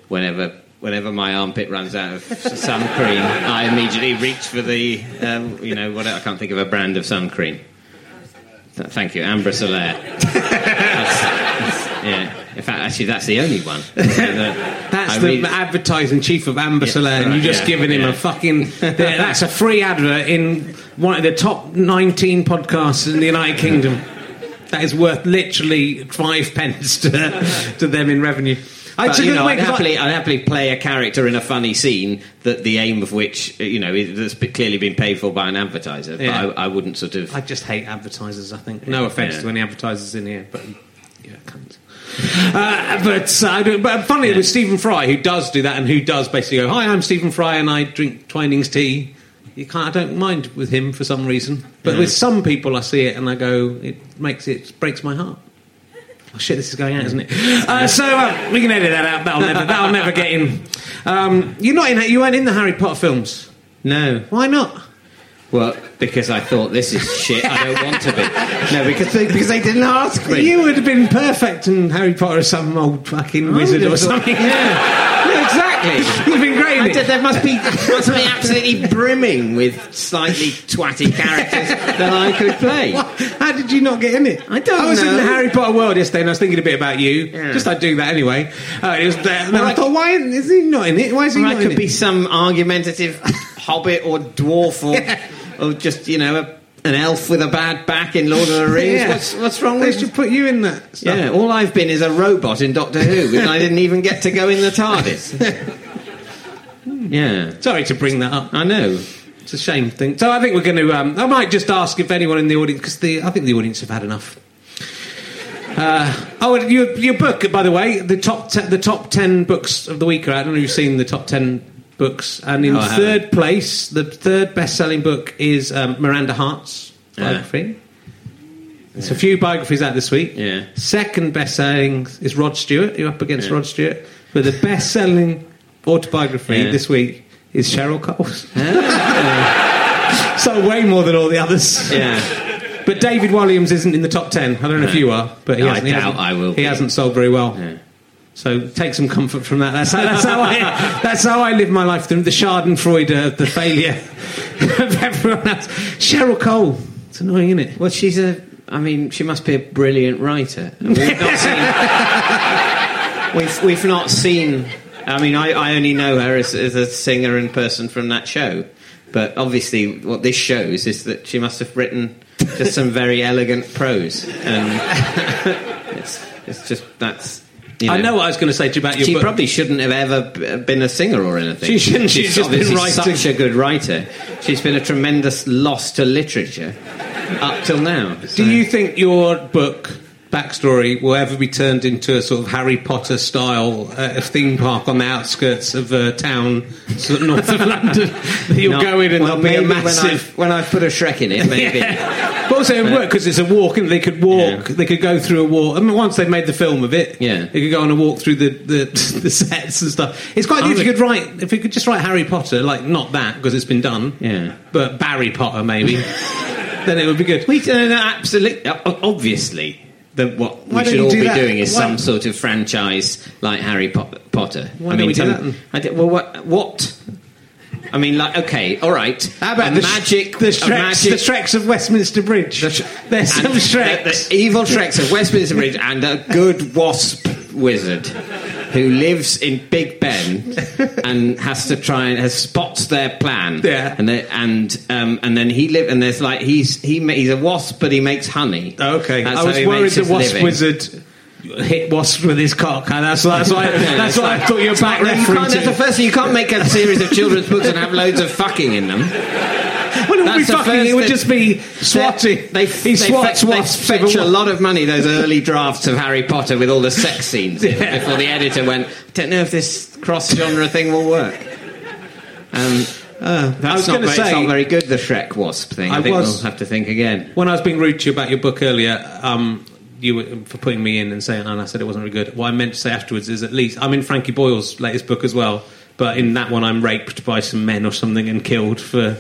whenever. Whenever my armpit runs out of sun cream, I immediately reach for the, um, you know, what I can't think of a brand of sun cream. Th- Thank you, Ambre Solaire. Yeah. In fact, actually, that's the only one. That's I the read- advertising chief of Ambre Yeah, Solaire, and right, you've just yeah, given him yeah. a fucking. that's a free advert in one of the top 19 podcasts in the United Kingdom. That is worth literally five pence to, to them in revenue. But, you know, I'd 'cause I- happily, I'd happily play a character in a funny scene that the aim of which, you know, that's clearly been paid for by an advertiser. But I, I wouldn't sort of. I just hate advertisers. I think no offense Yeah. to any advertisers in here, but yeah, cunt. Uh, but uh, I don't, but funny with Stephen Fry, who does do that and who does basically go, "Hi, I'm Stephen Fry, and I drink Twinings tea." You can't. I don't mind with him for some reason, but with some people, I see it and I go, it makes it breaks my heart. Oh shit, this is going out, isn't it? Uh, so uh, we can edit that out. That'll never, that'll never get in. Um, you're not in. You weren't in the Harry Potter films. no. Why not? Well, because I thought this is shit. I don't want to be. No, because they, because they didn't ask me. You would have been perfect in Harry Potter as some old fucking wizard or would've thought- something. Yeah. Yeah, exactly. You've been great in did- there must be must be absolutely brimming with slightly twatty characters that I could play. What? How did you not get in it? I don't know. I was in the Harry Potter world yesterday and I was thinking a bit about you. Yeah. Just I do that anyway. Uh, it was there. And Well, I I- thought, why is he not in it? Why is he Or I not in could it? be some argumentative hobbit or dwarf or, Yeah. Or just, you know, a, an elf with a bad back in Lord of the Rings. Yeah. What's, what's wrong They with should put you in that. Stuff. Yeah, all I've been is a robot in Doctor Who, and I didn't even get to go in the TARDIS. yeah, Sorry to bring that up. I know. It's a shame thing. So I think we're going to. Um, I might just ask if anyone in the audience, because I think the audience have had enough. Uh, oh, your, your book, by the way, the top te- the top ten books of the week are out. I don't know if you've seen the top ten books, and in No, third place, the third best-selling book is um, Miranda Hart's Yeah. biography. There's a few biographies out this week. Yeah. Second best-selling is Rod Stewart. You're up against Yeah. Rod Stewart, but the best-selling autobiography Yeah. this week is Cheryl Cole's. so way more than all the others. Yeah. But David Williams isn't in the top ten. I don't know if you are, but he No, hasn't. he doubt hasn't- I will He be. hasn't sold very well. So take some comfort from that. That's how, that's how I that's how I live my life. The, the Schadenfreude of the failure of everyone else. Cheryl Cole. It's annoying, isn't it? Well, she's a. I mean, she must be a brilliant writer. We've not seen. we've, we've not seen. I mean, I, I only know her as, as a singer and person from that show. But obviously, what this shows is that she must have written just some very elegant prose. And it's, it's just that's. You know, I know what I was going to say to you about your She book. probably shouldn't have ever uh, been a singer or anything. She shouldn't, she's just been writing. Such a good writer. She's been a tremendous loss to literature up till now. Do you think your book backstory will ever be turned into a sort of Harry Potter style uh, theme park on the outskirts of a town sort of north of London. You'll Not- go in and well, there'll be a when massive. I've, when I've put a Shrek in it, maybe. But also it would work because it's a walk, and they could walk. Yeah. They could go through a walk. I mean, once they made the film of it, Yeah. they could go on a walk through the, the, the sets and stuff. It's quite good if you could write. If you could just write Harry Potter, like not that because it's been done. Yeah. but Barry Potter maybe. then it would be good. We no, absolutely, obviously. The, what Why we should all do be that? doing is Why- some sort of franchise like Harry Potter. Why don't we do that then? I di- well, what, what? I mean, like, okay, all right. How about the magic? the a Shreks, magic the Shreks of Westminster Bridge? There's some Shreks. The, the evil Shreks of Westminster Bridge and a good wasp wizard who lives in Big Ben and has to try and has spots their plan. Yeah. and they, and um, and then he live and there's like he's he ma- he's a wasp but he makes honey. Okay, That's I was worried the Wasp living. Wizard hit wasps with his cock. And that's that's why that's why I thought you were back no, you can't, that's the first thing you can't make a series of children's books and have loads of fucking in them. Well, it would be fucking. It would just be swatting. They, he swats fetch, they wasps. fetch a lot of money. Those early drafts of Harry Potter with all the sex scenes Yeah. before the editor went. I Don't know if this cross genre thing will work. Um, Uh, that's I was not going to very, say it's not very good. The Shrek wasp thing. I, I think was- we'll have to think again. when I was being rude to you about your book earlier, um, you for putting me in and saying, and I said it wasn't very good. What I meant to say afterwards is, at least I'm in Frankie Boyle's latest book as well, but in that one I'm raped by some men or something and killed for.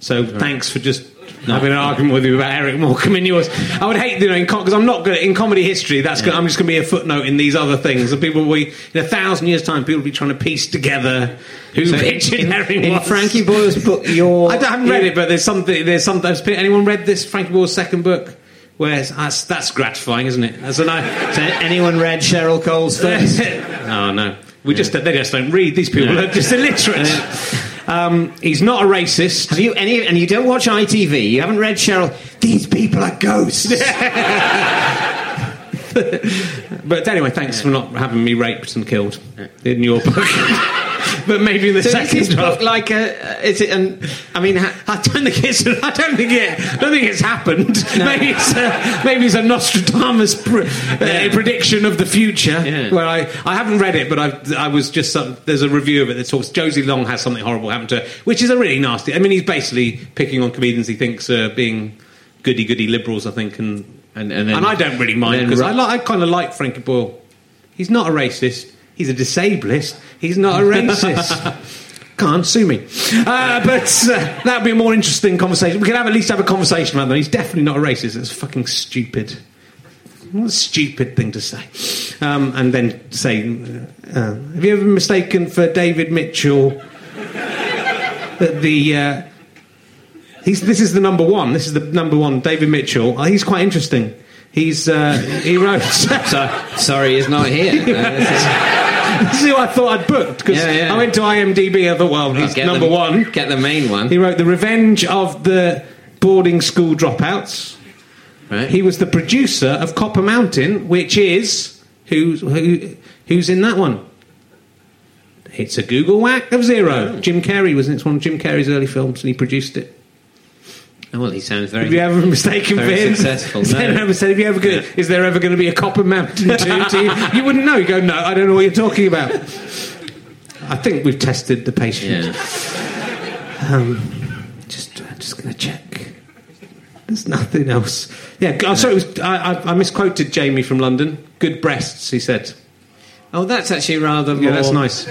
So thanks for just having an argument with you about Eric Morecambe in yours. I would hate, you know, because I'm not good in comedy history. That's good. I'm just going to be a footnote in these other things. And people will, be, in a thousand years' time, people will be trying to piece together who So Richard in, Herring in was. Frankie Boyle's book, your I haven't read it, but there's something. There's something. has anyone read this Frankie Boyle's second book? Where it's- that's that's gratifying, isn't it? That's a nice. Has anyone read Cheryl Cole's first? oh no, we just they just don't read. These people No. are just illiterate. Um, he's not a racist. Have you any? And you don't watch ITV. You haven't read Cheryl. These people are ghosts. But anyway, thanks for not having me raped and killed in your book. but maybe the So is second this draft. book like a? Is it? An, I mean, I don't think it's. I don't think it. I don't think it's happened. Maybe it's. A, maybe it's a Nostradamus pr- uh, prediction of the future. Yeah. Where I, I haven't read it, but I, I was just. Some, there's a review of it that talks. Josie Long has something horrible happen to her, which is a really nasty. I mean, he's basically picking on comedians he thinks are being goody goody liberals. I think, and And- and then- I don't really mind because I, li- I kind of like Frankie Boyle. He's not a racist. He's a disablest. He's not a racist. Can't sue me. Uh, but uh, that would be a more interesting conversation. We could have at least have a conversation about that. He's definitely not a racist. It's fucking stupid. What a stupid thing to say. Um, and then say, uh, uh, have you ever been mistaken for David Mitchell? That the uh, he's this is the number one. This is the number one. David Mitchell. Uh, he's quite interesting. He's uh, he wrote. so, sorry, he's not here. Uh, this is- who I thought I'd booked because Yeah, yeah. I went to IMDb. I thought, well, he's number the, one. Get the main one. He wrote The Revenge of the Boarding School Dropouts. Right. He was the producer of Copper Mountain, which is who's who, who's in that one. It's a Google whack of zero. Jim Carrey was in it's one of Jim Carrey's early films, and he produced it. Oh, well, he sounds very. You ever mistaken Very for him? successful, Is there, no. ever said, have you ever go- is there ever going to be a Copper Mountain 2 you? You wouldn't know. You go, no, I don't know what you're talking about. I think we've tested the patient. Yeah. Um, just, I'm just going to check. There's nothing else. Yeah, oh, sorry, it was, I, I, I misquoted Jamie from London. Good breasts, he said. Oh, that's actually rather more. Yeah, that's nice.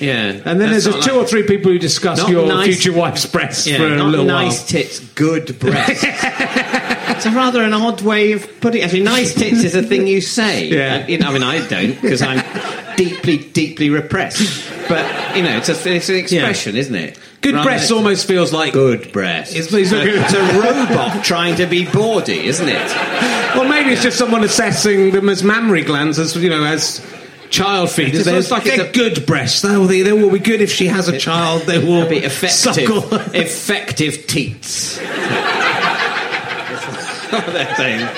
Yeah. And then there's two like- or three people who discuss your nice- future wife's breasts Yeah, for a not little nice while. tits, good breasts. it's a rather an odd way of putting it. Actually, nice tits is a thing you say. Yeah. And, you know, I mean, I don't because I'm deeply, deeply repressed. But you know, it's a it's an expression, isn't it? Good Rather breasts almost feels like. Good breasts. It's- it's good. it's a robot trying to be bawdy, isn't it? Well, maybe it's just someone assessing them as mammary glands, as you know, as child feeders. It's They're, like it's they're a- good breasts. They will, they, they will be good if she has a child. They will Be effective, effective teats. That's what they're saying.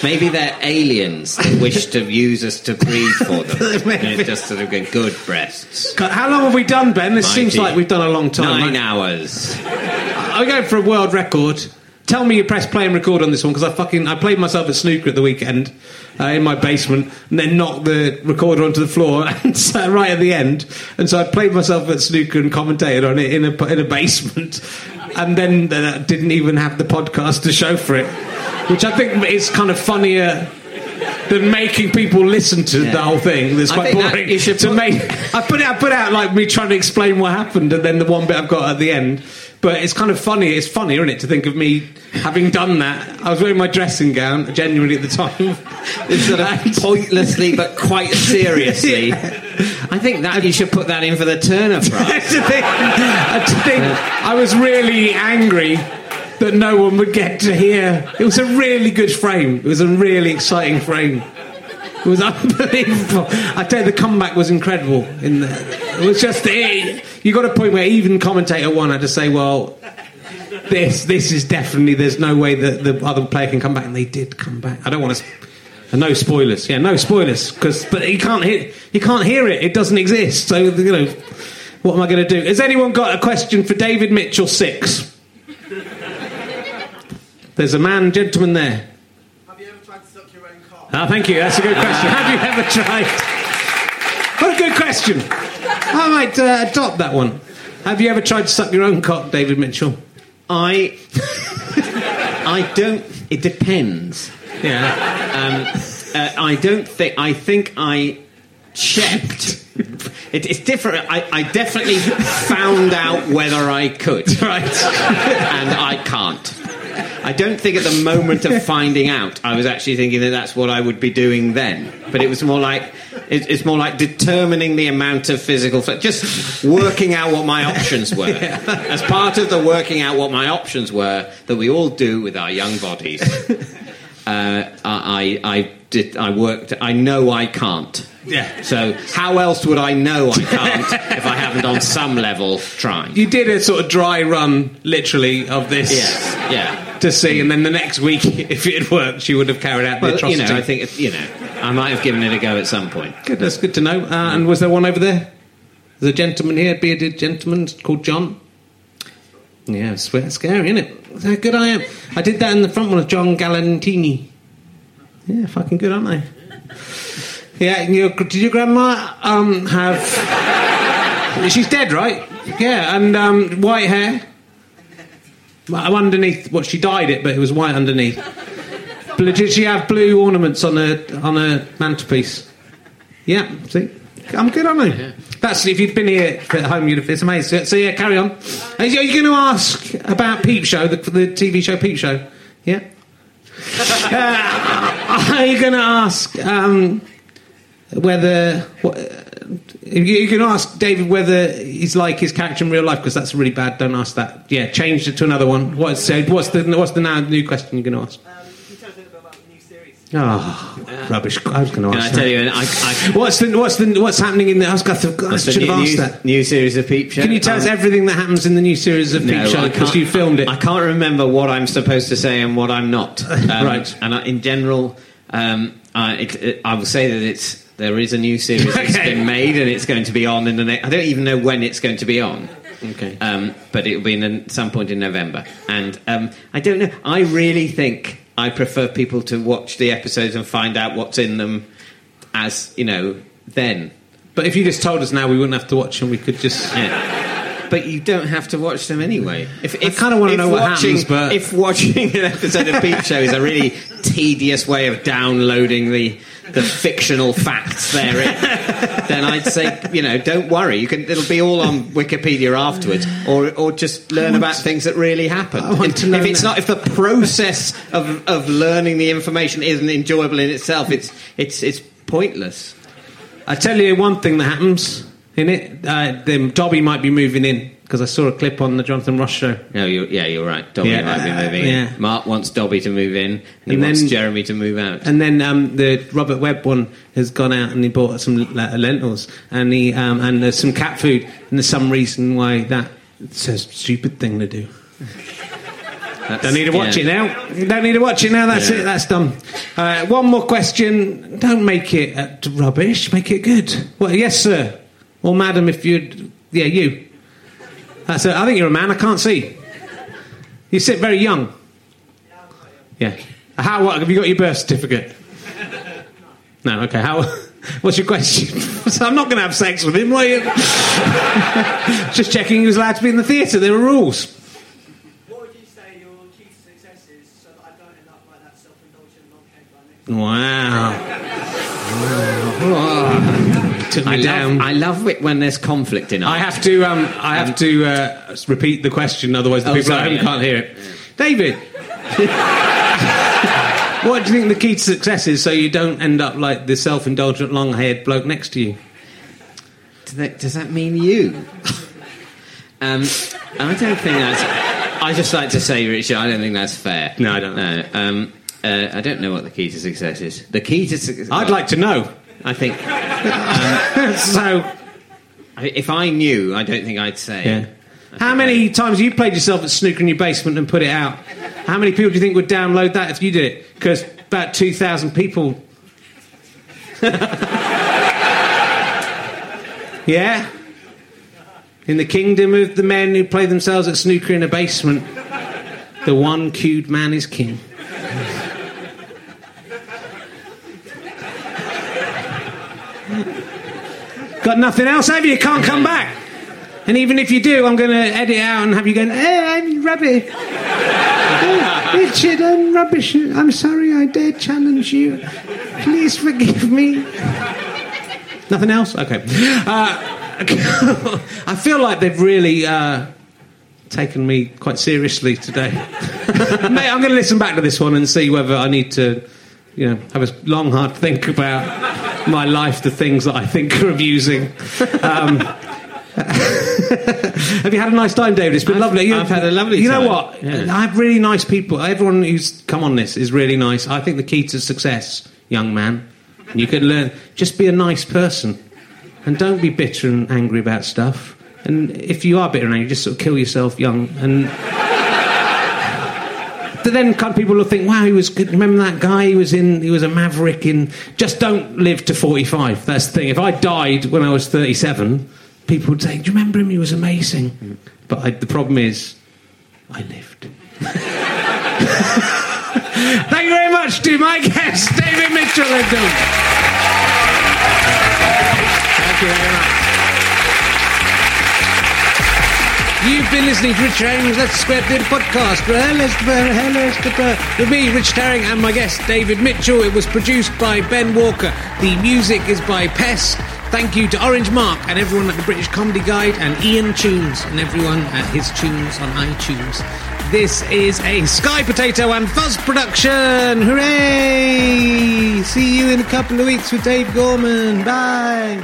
Maybe they're aliens that wish to use us to breed for them. And it just sort of get good breasts. God, How long have we done, Ben? This seems like we've done a long time. Nine Like, hours. I'm going for a world record. Tell me you press play and record on this one because I fucking I played myself at snooker at the weekend uh, in my basement and then knocked the recorder onto the floor and sat right at the end. And so I played myself at snooker and commentated on it in a in a basement, and then uh, didn't even have the podcast to show for it, which I think is kind of funnier than making people listen to the whole thing. That's I quite that boring. should to put- make, I put it, I put out like me trying to explain what happened, and then the one bit I've got at the end. But it's kind of funny. It's funny, isn't it, to think of me having done that? I was wearing my dressing gown, genuinely at the time. It's sort of pointlessly but quite seriously. I think that you should put that in for the Turner Prize. That's the thing. I think I was really angry that no one would get to hear. It was a really good frame. It was a really exciting frame. It was unbelievable. I tell you, the comeback was incredible. In the, it was just it, you got a point where even commentator one had to say, "Well, this this is definitely there's no way that the other player can come back," and they did come back. I don't want to. No spoilers. Yeah, no spoilers. Because but he can't hear. He can't hear it. It doesn't exist. So you know, what am I going to do? Has anyone got a question for David Mitchell six? There's a man, gentleman there. Have you ever tried to suck your own cock? Ah, thank you. That's a good question. Have you ever tried? What a good question. I might uh, adopt that one. Have you ever tried to suck your own cock, David Mitchell? I, I don't. It depends. Yeah. Um, uh, I don't think. I think I checked. It, it's different. I, I definitely found out whether I could, Right. and I can't. I don't think at the moment of finding out, I was actually thinking that that's what I would be doing then. But it was more like it, it's more like determining the amount of physical, just working out what my options were. As part of the working out what my options were that we all do with our young bodies. Uh, I, I did. I worked. I know I can't. Yeah. So how else would I know I can't if I haven't on some level tried? You did a sort of dry run, literally, of this Yes. Yeah. to see, and then the next week, if it had worked, you would have carried out the Well, you know, I think it- you know, I might have given it a go at some point. Good, that's good to know. Uh, and was there one over there? There's a gentleman here, bearded gentleman called John. Yeah, it's scary, isn't it? How good I am. I did that in the front one of John Galantini. Yeah, fucking good, aren't they? Yeah, your, did your grandma um, have. She's dead, right? Yeah, and um, white hair. Well, Underneath, what she dyed it, but it was white underneath. Blue, did she have blue ornaments on her on her mantelpiece? Yeah, see, I'm good, aren't I? That's if you'd been here at home, you'd have. It's amazing. So yeah, carry on. Are you, going to ask about Peep Show, the, the TV show Peep Show? Yeah. uh, are you going to ask um, whether? What, you can ask David whether he's like his character in real life because that's really bad. Don't ask that. Yeah, change it to another one. What's so what's the what's the now new question you're going to ask? Um, can you tell us a little bit about the Oh, rubbish! I was going to Can ask. I tell you? I, I, What's the what's the what's happening in the? I was. I should have new, asked new, that. new series of Peep Show. Can you tell us Um, everything that happens in the new series of Peep Show because you filmed it? I can't remember what I'm supposed to say and what I'm not. Um, Right. And in general, um, I, it, it, I will say that it's there is a new series that's Okay. been made and it's going to be on in the next. I don't even know when it's going to be on. Okay. Um, but it will be in the, some point in November. And um, I don't know. I really think I prefer people to watch the episodes and find out what's in them as you know then. But if you just told us now, we wouldn't have to watch them. We could just. Yeah. But you don't have to watch them anyway. If, if, kinda wanna if know what watching, happens, but- if watching an episode of Peep Show is a really tedious way of downloading the the fictional facts therein, then I'd say you know don't worry. You can it'll be all on Wikipedia afterwards, or or just learn about things that really happened. I want If- if it's now. not if the process of of learning the information isn't enjoyable in itself, it's it's it's pointless. I tell you one thing that happens in it. Uh, Dobby might be moving in because I saw a clip on the Jonathan Ross show. No, you're, yeah, you're right. Dobby Yeah, might be uh, moving yeah. in. Mark wants Dobby to move in, and, he And wants then- Jeremy to move out. And then um, the Robert Webb one has gone out and he bought some lentils and he um, and there's some cat food and there's some reason why that a stupid thing to do. That's- Don't need to watch yeah. it now. You don't need to watch it now. That's Yeah. it. That's done. Uh, one more question. Don't make it uh, rubbish. Make it good. Well, yes, sir, or madam, if you'd. Yeah, you. That's it. I think you're a man. I can't see. You sit very young. Yeah. How? What, have you got your birth certificate? No. Okay. How? What's your question? so I'm not going to have sex with him. Are you? Just checking he was allowed to be in the theatre. There were rules. What would you say your key to success is so that I don't end up like that self-indulgent long-haired guy next Wow. Wow. I down. love, I love it when there's conflict in it. I have to. Um, I have to uh, repeat the question, otherwise the Oh, people sorry, at home yeah. can't hear it. David, what do you think the key to success is, so you don't end up like the self-indulgent, long-haired bloke next to you? Does that, does that mean you? um, I don't think that's. I just like to say, Richard, I don't think that's fair. No, I don't. No, um, uh, I don't know what the key to success is. The key to success. I'd like to know. I think um, so, if I knew, I don't think I'd say. yeah. How many times have you played yourself at snooker in your basement and put it out? How many people do you think would download that if you did it? Because about two thousand people. yeah. In the kingdom of the men who play themselves at snooker in a basement, the one cued man is king. Got nothing else, have you? Can't come back. And even if you do, I'm going to edit out and have you going, hey, I'm rubbish. Oh, Richard, I'm rubbish. I'm sorry I dare challenge you. Please forgive me. Nothing else? Okay. Uh, I feel like they've really uh, taken me quite seriously today. Mate, I'm going to listen back to this one and see whether I need to, you know, have a long, hard think about my life, the things that I think are abusing. Um, have you had a nice time, David? It's been I've- lovely. You- I've had a lovely You know what? Yeah. I have really nice people. Everyone who's come on this is really nice. I think the key to success, young man, you can learn just be a nice person, and don't be bitter and angry about stuff. And if you are bitter and angry, just sort of kill yourself young. And then kind of people will think, "Wow, he was good." Remember that guy? He was in. He was a maverick. In just don't live to forty-five. That's the thing. If I died when I was thirty-seven, people would say, "Do you remember him? He was amazing." But I, the problem is, I lived. Thank you very much to my guest, David Mitchell. Thank you very much. You've been listening to Richard Herring's Leicester Square Theatre podcast. With me, Rich Herring, and my guest, David Mitchell. It was produced by Ben Walker. The music is by Pest. Thank you to Orange Mark and everyone at the British Comedy Guide, and Ian Tunes and everyone at his tunes on iTunes. This is a Sky Potato and Fuzz production. Hooray! See you in a couple of weeks with Dave Gorman. Bye.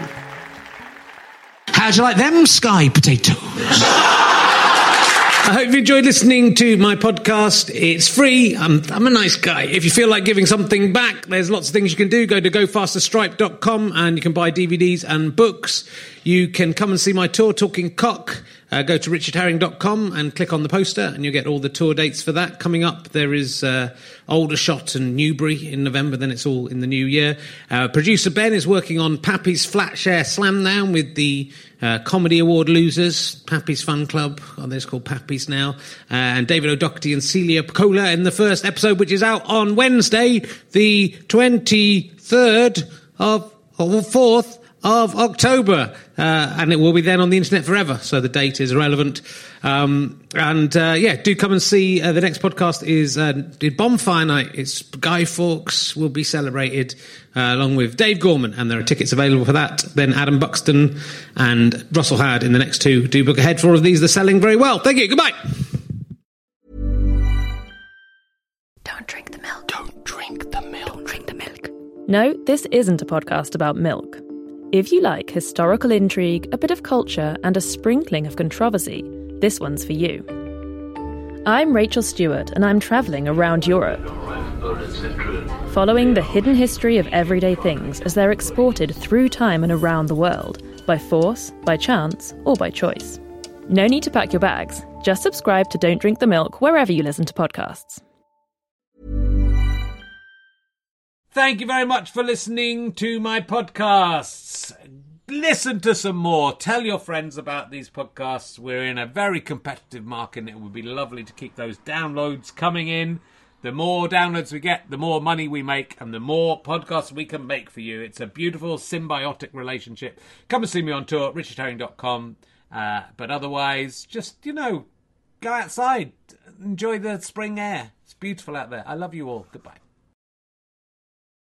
How'd you like them Sky Potatoes? I hope you enjoyed listening to my podcast. It's free. I'm, I'm a nice guy. If you feel like giving something back, there's lots of things you can do. Go to gofasterstripe.com and you can buy DVDs and books. You can come and see my tour, Talking Cock. Uh, go to richardherring.com and click on the poster and you'll get all the tour dates for that coming up. There is uh, Aldershot and Newbury in November, then it's all in the new year. Uh, producer Ben is working on Pappy's Flat Share Slam Down with the uh, Comedy Award losers, Pappy's Fun Club, oh, they're called Pappy's now, uh, and David O'Doherty and Celia Pacquola in the first episode, which is out on Wednesday, the 23rd of, or 4th of October, uh, and it will be then on the internet forever. So the date is irrelevant. Um, and uh, yeah, do come and see. Uh, the next podcast is uh, Bonfire Night. It's Guy Fawkes will be celebrated uh, along with Dave Gorman, and there are tickets available for that. Then Adam Buxton and Russell Howard in the next two. Do book ahead for all of these. They're selling very well. Thank you. Goodbye. Don't drink the milk. Don't drink the milk. Don't drink the milk. No, this isn't a podcast about milk. If you like historical intrigue, a bit of culture, and a sprinkling of controversy, this one's for you. I'm Rachel Stewart, and I'm travelling around Europe, following the hidden history of everyday things as they're exported through time and around the world, by force, by chance, or by choice. No need to pack your bags. Just subscribe to Don't Drink the Milk wherever you listen to podcasts. Thank you very much for listening to my podcasts. Listen to some more. Tell your friends about these podcasts. We're in a very competitive market and it would be lovely to keep those downloads coming in. The more downloads we get, the more money we make, and the more podcasts we can make for you. It's a beautiful symbiotic relationship. Come and see me on tour, richardherring.com. Uh, but otherwise, just, you know, go outside, enjoy the spring air. It's beautiful out there. I love you all. Goodbye.